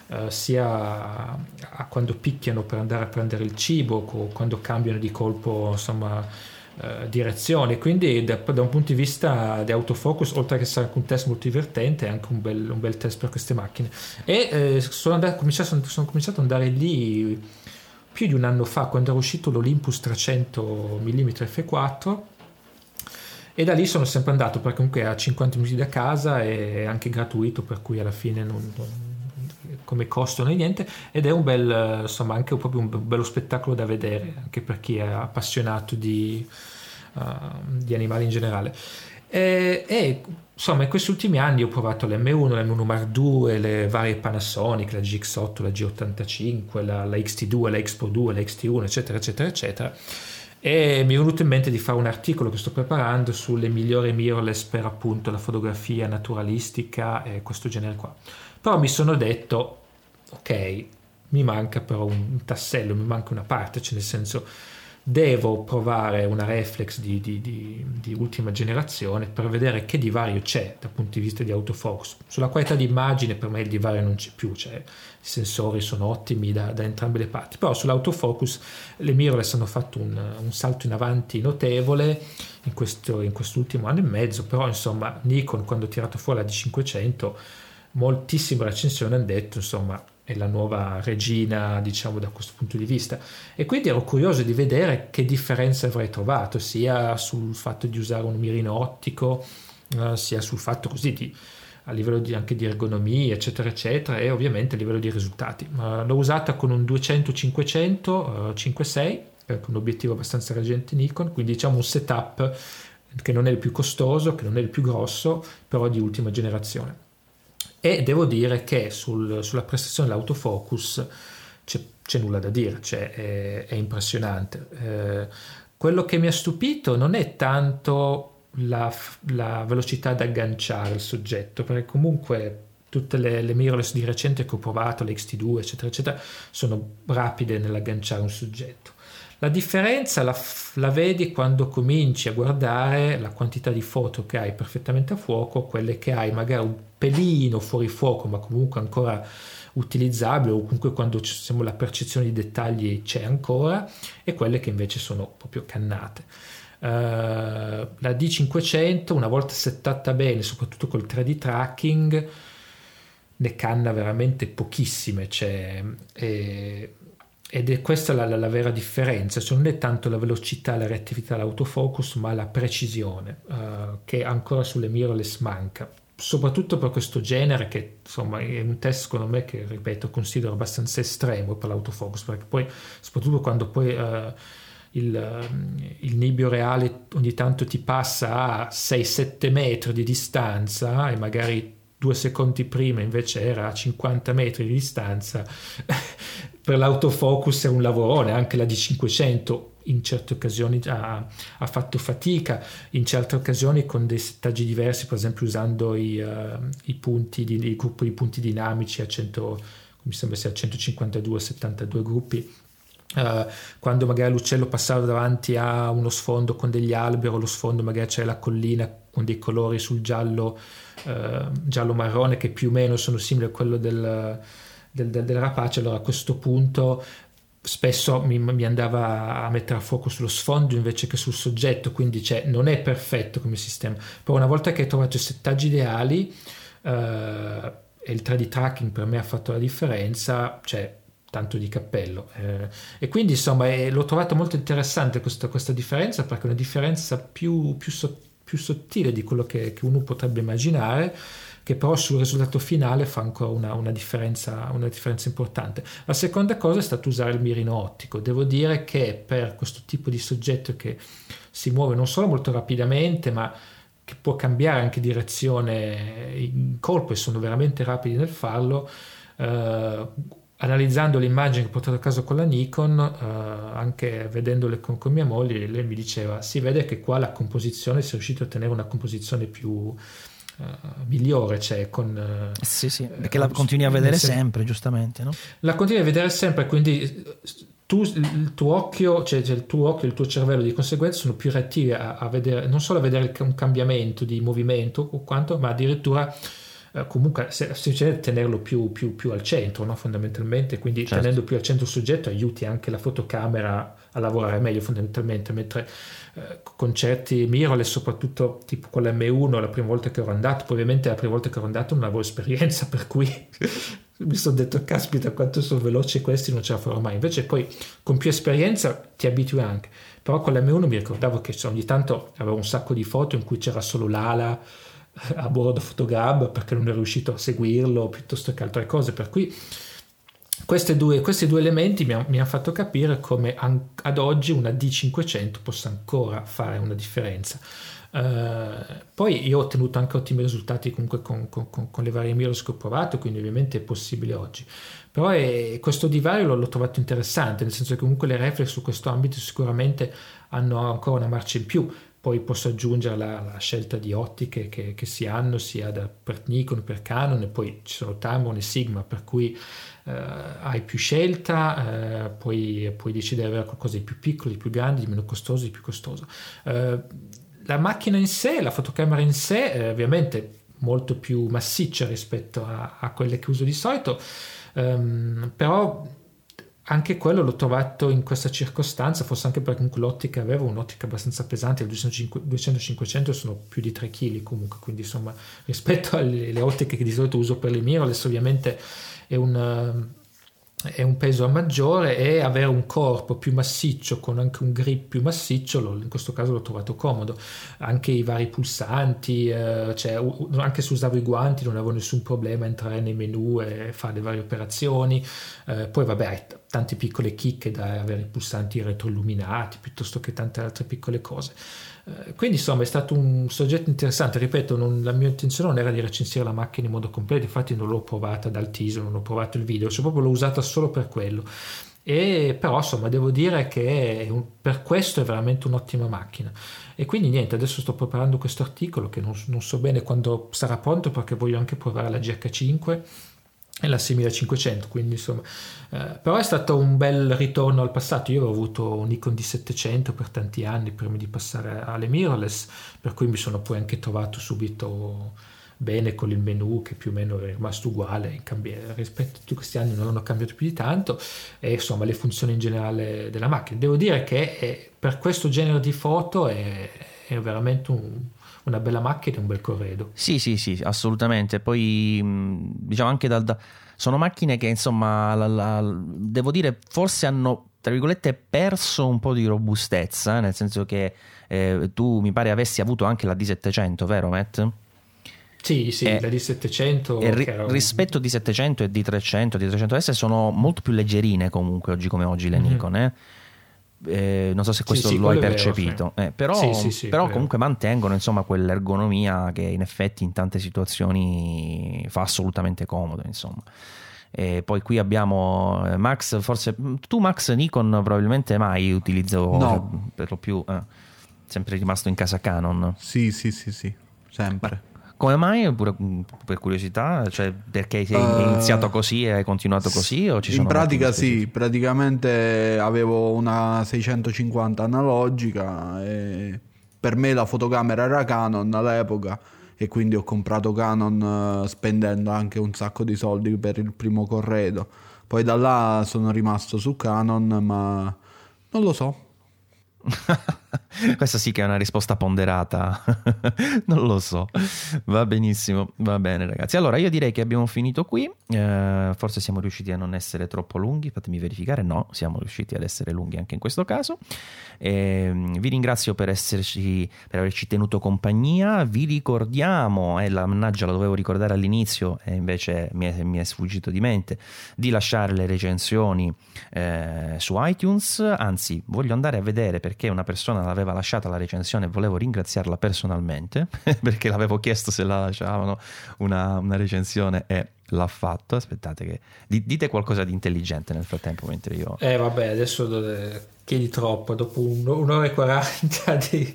Uh, sia a, a quando picchiano per andare a prendere il cibo, o quando cambiano di colpo insomma, uh, direzione. Quindi, da, da, un punto di vista di autofocus, oltre che essere anche un test molto divertente, è anche un bel, un bel test per queste macchine. E eh, sono, andato, cominciato, sono cominciato ad andare lì più di un anno fa quando era uscito l'Olympus 300 mm f4 e da lì sono sempre andato perché comunque è a 50 minuti da casa e anche gratuito per cui alla fine non, non, come costo non è niente ed è un bel insomma anche proprio un bello spettacolo da vedere anche per chi è appassionato di, uh, di animali in generale e, e insomma in questi ultimi anni ho provato l'M1, l'M1 Mark II, le varie Panasonic, la GX8, la G85, la, la XT2, la Expo 2, la XT1 eccetera eccetera eccetera. E mi è venuto in mente di fare un articolo che sto preparando sulle migliori mirrorless per appunto la fotografia naturalistica e questo genere qua. Però mi sono detto ok mi manca però un tassello mi manca una parte cioè nel senso devo provare una reflex di, di, di, di, ultima generazione per vedere che divario c'è dal punto di vista di autofocus. Sulla qualità di immagine per me il divario non c'è più, cioè i sensori sono ottimi da, da entrambe le parti, però sull'autofocus le mirrorless hanno fatto un, un salto in avanti notevole in, questo, in quest'ultimo anno e mezzo, però insomma Nikon quando ha tirato fuori la D500 moltissime recensioni hanno detto insomma è la nuova regina, diciamo, da questo punto di vista. E quindi ero curioso di vedere che differenze avrei trovato, sia sul fatto di usare un mirino ottico, uh, sia sul fatto così di a livello di, anche di ergonomia, eccetera, eccetera, e ovviamente a livello di risultati. Uh, l'ho usata con un 200-500 uh, 5.6, con un obiettivo abbastanza reggente Nikon, quindi diciamo un setup che non è il più costoso, che non è il più grosso, però di ultima generazione. E devo dire che sul, sulla prestazione dell'autofocus c'è, c'è, nulla da dire, cioè è, è impressionante. Eh, quello che mi ha stupito non è tanto la, la velocità da agganciare il soggetto, perché comunque tutte le, le mirrorless di recente che ho provato, le XT2, eccetera, eccetera, sono rapide nell'agganciare un soggetto. La differenza la, la, vedi quando cominci a guardare la quantità di foto che hai perfettamente a fuoco, quelle che hai magari un pelino fuori fuoco, ma comunque ancora utilizzabile, o comunque quando diciamo, la percezione di dettagli c'è ancora, e quelle che invece sono proprio cannate. Uh, la D500 una volta settata bene soprattutto col 3D tracking ne canna veramente pochissime cioè, e, ed è questa la, la, la, vera differenza. Cioè non è tanto la velocità la reattività l'autofocus ma la precisione uh, che ancora sulle mirrorless manca. Soprattutto per questo genere che insomma è un test secondo me che ripeto considero abbastanza estremo per l'autofocus perché poi soprattutto quando poi uh, il, il, nibbio reale ogni tanto ti passa a 6-7 metri di distanza e magari due secondi prima invece era a 50 metri di distanza per l'autofocus è un lavorone anche la D500 in certe occasioni ha, ha, fatto fatica, in certe occasioni con dei settaggi diversi, per esempio usando i, uh, i punti di, il gruppo di punti dinamici a 100, mi sembra sia a 152 72 gruppi Uh, quando magari l'uccello passava davanti a uno sfondo con degli alberi o lo sfondo magari c'è la collina con dei colori sul giallo uh, giallo marrone che più o meno sono simili a quello del, del, del, del rapace allora a questo punto spesso mi, mi, andava a mettere a fuoco sullo sfondo invece che sul soggetto quindi cioè, non è perfetto come sistema. Però una volta che hai trovato i settaggi ideali uh, e il 3D tracking per me ha fatto la differenza cioè tanto di cappello. Eh, e quindi insomma eh, l'ho trovato molto interessante questa, questa, differenza perché è una differenza più, più, so, più sottile di quello che, che, uno potrebbe immaginare che però sul risultato finale fa ancora una, una, differenza, una differenza importante. La seconda cosa è stato usare il mirino ottico. Devo dire che per questo tipo di soggetto che si muove non solo molto rapidamente, ma che può cambiare anche direzione in colpo e sono veramente rapidi nel farlo, eh, analizzando le immagini che ho portato a casa con la Nikon, eh, anche vedendole con, con, mia moglie, lei mi diceva, si vede che qua la composizione si è riuscito a ottenere una composizione più uh, migliore, cioè con... Uh, sì, sì, perché la continui a vedere sen- sempre, giustamente, no? La continui a vedere sempre, quindi tu, il tuo occhio, cioè, cioè, il tuo occhio il tuo cervello di conseguenza sono più reattivi a, a vedere, non solo a vedere un cambiamento di movimento o quanto, ma addirittura eh, comunque se, se tenerlo più, più, più, al centro no? fondamentalmente quindi certo. tenendo più al centro il soggetto aiuti anche la fotocamera a lavorare meglio fondamentalmente mentre eh, con certi mirrorless soprattutto tipo con l'M1 la prima volta che ero andato poi ovviamente la prima volta che ero andato non avevo esperienza per cui mi sono detto caspita quanto sono veloci questi non ce la farò mai invece poi con più esperienza ti abitui anche però con l'M1 mi ricordavo che ogni tanto avevo un sacco di foto in cui c'era solo l'ala a bordo Photograb perché non è riuscito a seguirlo piuttosto che altre cose. Per cui due, questi due elementi mi, ha, mi, hanno fatto capire come an, ad oggi una D500 possa ancora fare una differenza. Uh, poi io ho ottenuto anche ottimi risultati comunque con, con, con, con le varie mirrors che ho provato quindi ovviamente è possibile oggi. Però è, questo divario l'ho, l'ho trovato interessante nel senso che comunque le reflex su questo ambito sicuramente hanno ancora una marcia in più poi posso aggiungere la, la scelta di ottiche che, che, si hanno sia da, per Nikon, per Canon e poi ci sono Tamron e Sigma per cui eh, hai più scelta, eh, puoi, puoi, decidere di avere qualcosa di più piccolo, di più grande, di meno costoso, di più costoso. Eh, la macchina in sé, la fotocamera in sé, ovviamente molto più massiccia rispetto a, a quelle che uso di solito, um, però anche quello l'ho trovato in questa circostanza, forse anche perché l'ottica aveva un'ottica abbastanza pesante, il 200-500 sono più di 3 kg comunque, quindi insomma rispetto alle ottiche che di solito uso per le mirrorless ovviamente è un, è un peso maggiore e avere un corpo più massiccio con anche un grip più massiccio in questo caso l'ho trovato comodo. Anche i vari pulsanti eh, cioè, anche se usavo i guanti non avevo nessun problema a entrare nei menu e fare le varie operazioni. Eh, poi vabbè tante piccole chicche da avere i pulsanti retroilluminati piuttosto che tante altre piccole cose. Eh, quindi insomma è stato un soggetto interessante, ripeto, non, la mia intenzione non era di recensire la macchina in modo completo, infatti non l'ho provata dal teaser, non ho provato il video, cioè proprio l'ho usata solo per quello. E però insomma devo dire che per questo è veramente un'ottima macchina. E quindi niente adesso sto preparando questo articolo che non, non so bene quando sarà pronto perché voglio anche provare la GH5 e la 6500 quindi insomma eh, però è stato un bel ritorno al passato. Io avevo avuto un Nikon D700 per tanti anni prima di passare alle mirrorless per cui mi sono poi anche trovato subito bene con il menu che più o meno è rimasto uguale rispetto a tutti questi anni non hanno cambiato più di tanto e insomma le funzioni in generale della macchina. Devo dire che è, per questo genere di foto è, è veramente un, una bella macchina e un bel corredo. Sì, sì, sì, assolutamente. Poi diciamo anche dal... Da, sono macchine che insomma, la, la, devo dire, forse hanno, tra virgolette, perso un po' di robustezza, nel senso che eh, tu mi pare avessi avuto anche la D700, vero Matt? Sì, sì, eh, la D700 ri- era... rispetto a D700 e D300 D300S sono molto più leggerine comunque oggi come oggi le mm-hmm. Nikon, eh? Eh, non so se questo sì, lo hai percepito, vero, sì. eh, però, sì, però comunque mantengono insomma quell'ergonomia che in effetti in tante situazioni fa assolutamente comodo. Insomma. E poi qui abbiamo eh, Max, forse tu Max Nikon probabilmente mai utilizzo no. per lo più, eh, sempre rimasto in casa Canon. Sì, sì, sì, sì, sempre. Come mai? Pure per curiosità, cioè perché sei uh, iniziato così e hai continuato così? O ci in pratica sì, praticamente avevo una 650 analogica e per me la fotocamera era Canon all'epoca e quindi ho comprato Canon eh, spendendo anche un sacco di soldi per il primo corredo. Poi da là sono rimasto su Canon, ma non lo so, Questa sì che è una risposta ponderata. non lo so. Va benissimo, va bene ragazzi. Allora io direi che abbiamo finito qui. Eh, forse siamo riusciti a non essere troppo lunghi. Fatemi verificare. No, siamo riusciti ad essere lunghi anche in questo caso. Eh, vi ringrazio per, esserci, per averci tenuto compagnia. Vi ricordiamo, eh, la mannaggia la dovevo ricordare all'inizio e invece mi è, mi è sfuggito di mente, di lasciare le recensioni eh, su iTunes. Anzi, voglio andare a vedere perché una persona aveva lasciato la recensione volevo ringraziarla personalmente perché l'avevo chiesto se la lasciavano una, una recensione e l'ha fatto. Aspettate che dite qualcosa di intelligente nel frattempo mentre io... Eh vabbè, adesso chiedi troppo, dopo un'ora e quaranta di,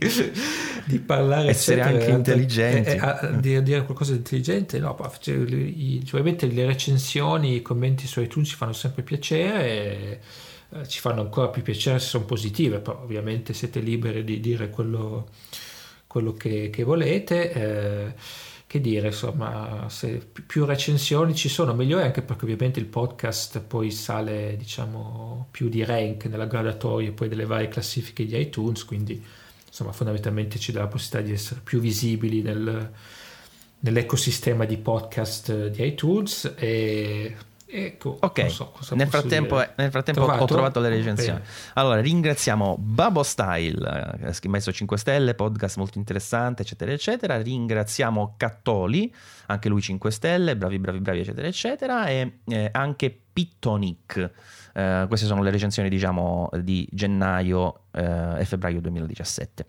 di parlare... Essere eccetera, anche intelligenti. Eh, eh, dire, dire, qualcosa di intelligente, no, ovviamente le recensioni, i commenti su iTunes ci fanno sempre piacere e eh, ci fanno ancora più piacere se sono positive, però ovviamente siete liberi di dire quello, quello che, che, volete. Eh, che dire, insomma, se più recensioni ci sono, meglio è anche perché ovviamente il podcast poi sale, diciamo, più di rank nella graduatoria poi delle varie classifiche di iTunes, quindi insomma fondamentalmente ci dà la possibilità di essere più visibili nel, nell'ecosistema di podcast di iTunes e Ecco, ok, so nel, frattempo, nel, frattempo, ho trovato le recensioni. Bene. Allora, ringraziamo Babo Style, eh, ha messo 5 stelle, podcast molto interessante, eccetera, eccetera. Ringraziamo Cattoli, anche lui 5 stelle, bravi, bravi, bravi, eccetera, eccetera. E eh, anche Pittonic. Eh, queste sono le recensioni, diciamo, di gennaio eh, e febbraio 2017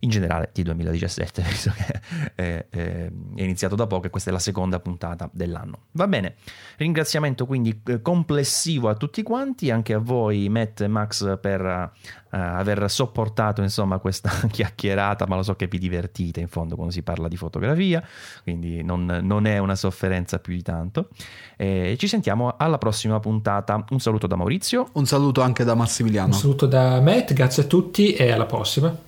in generale di 2017, visto che è, è, iniziato da poco e questa è la seconda puntata dell'anno. Va bene, ringraziamento quindi eh, complessivo a tutti quanti, anche a voi Matt e Max per uh, aver sopportato insomma questa chiacchierata, ma lo so che vi divertite in fondo quando si parla di fotografia, quindi non, non è una sofferenza più di tanto. E ci sentiamo alla prossima puntata. Un saluto da Maurizio. Un saluto anche da Massimiliano. Un saluto da Matt, grazie a tutti e alla prossima.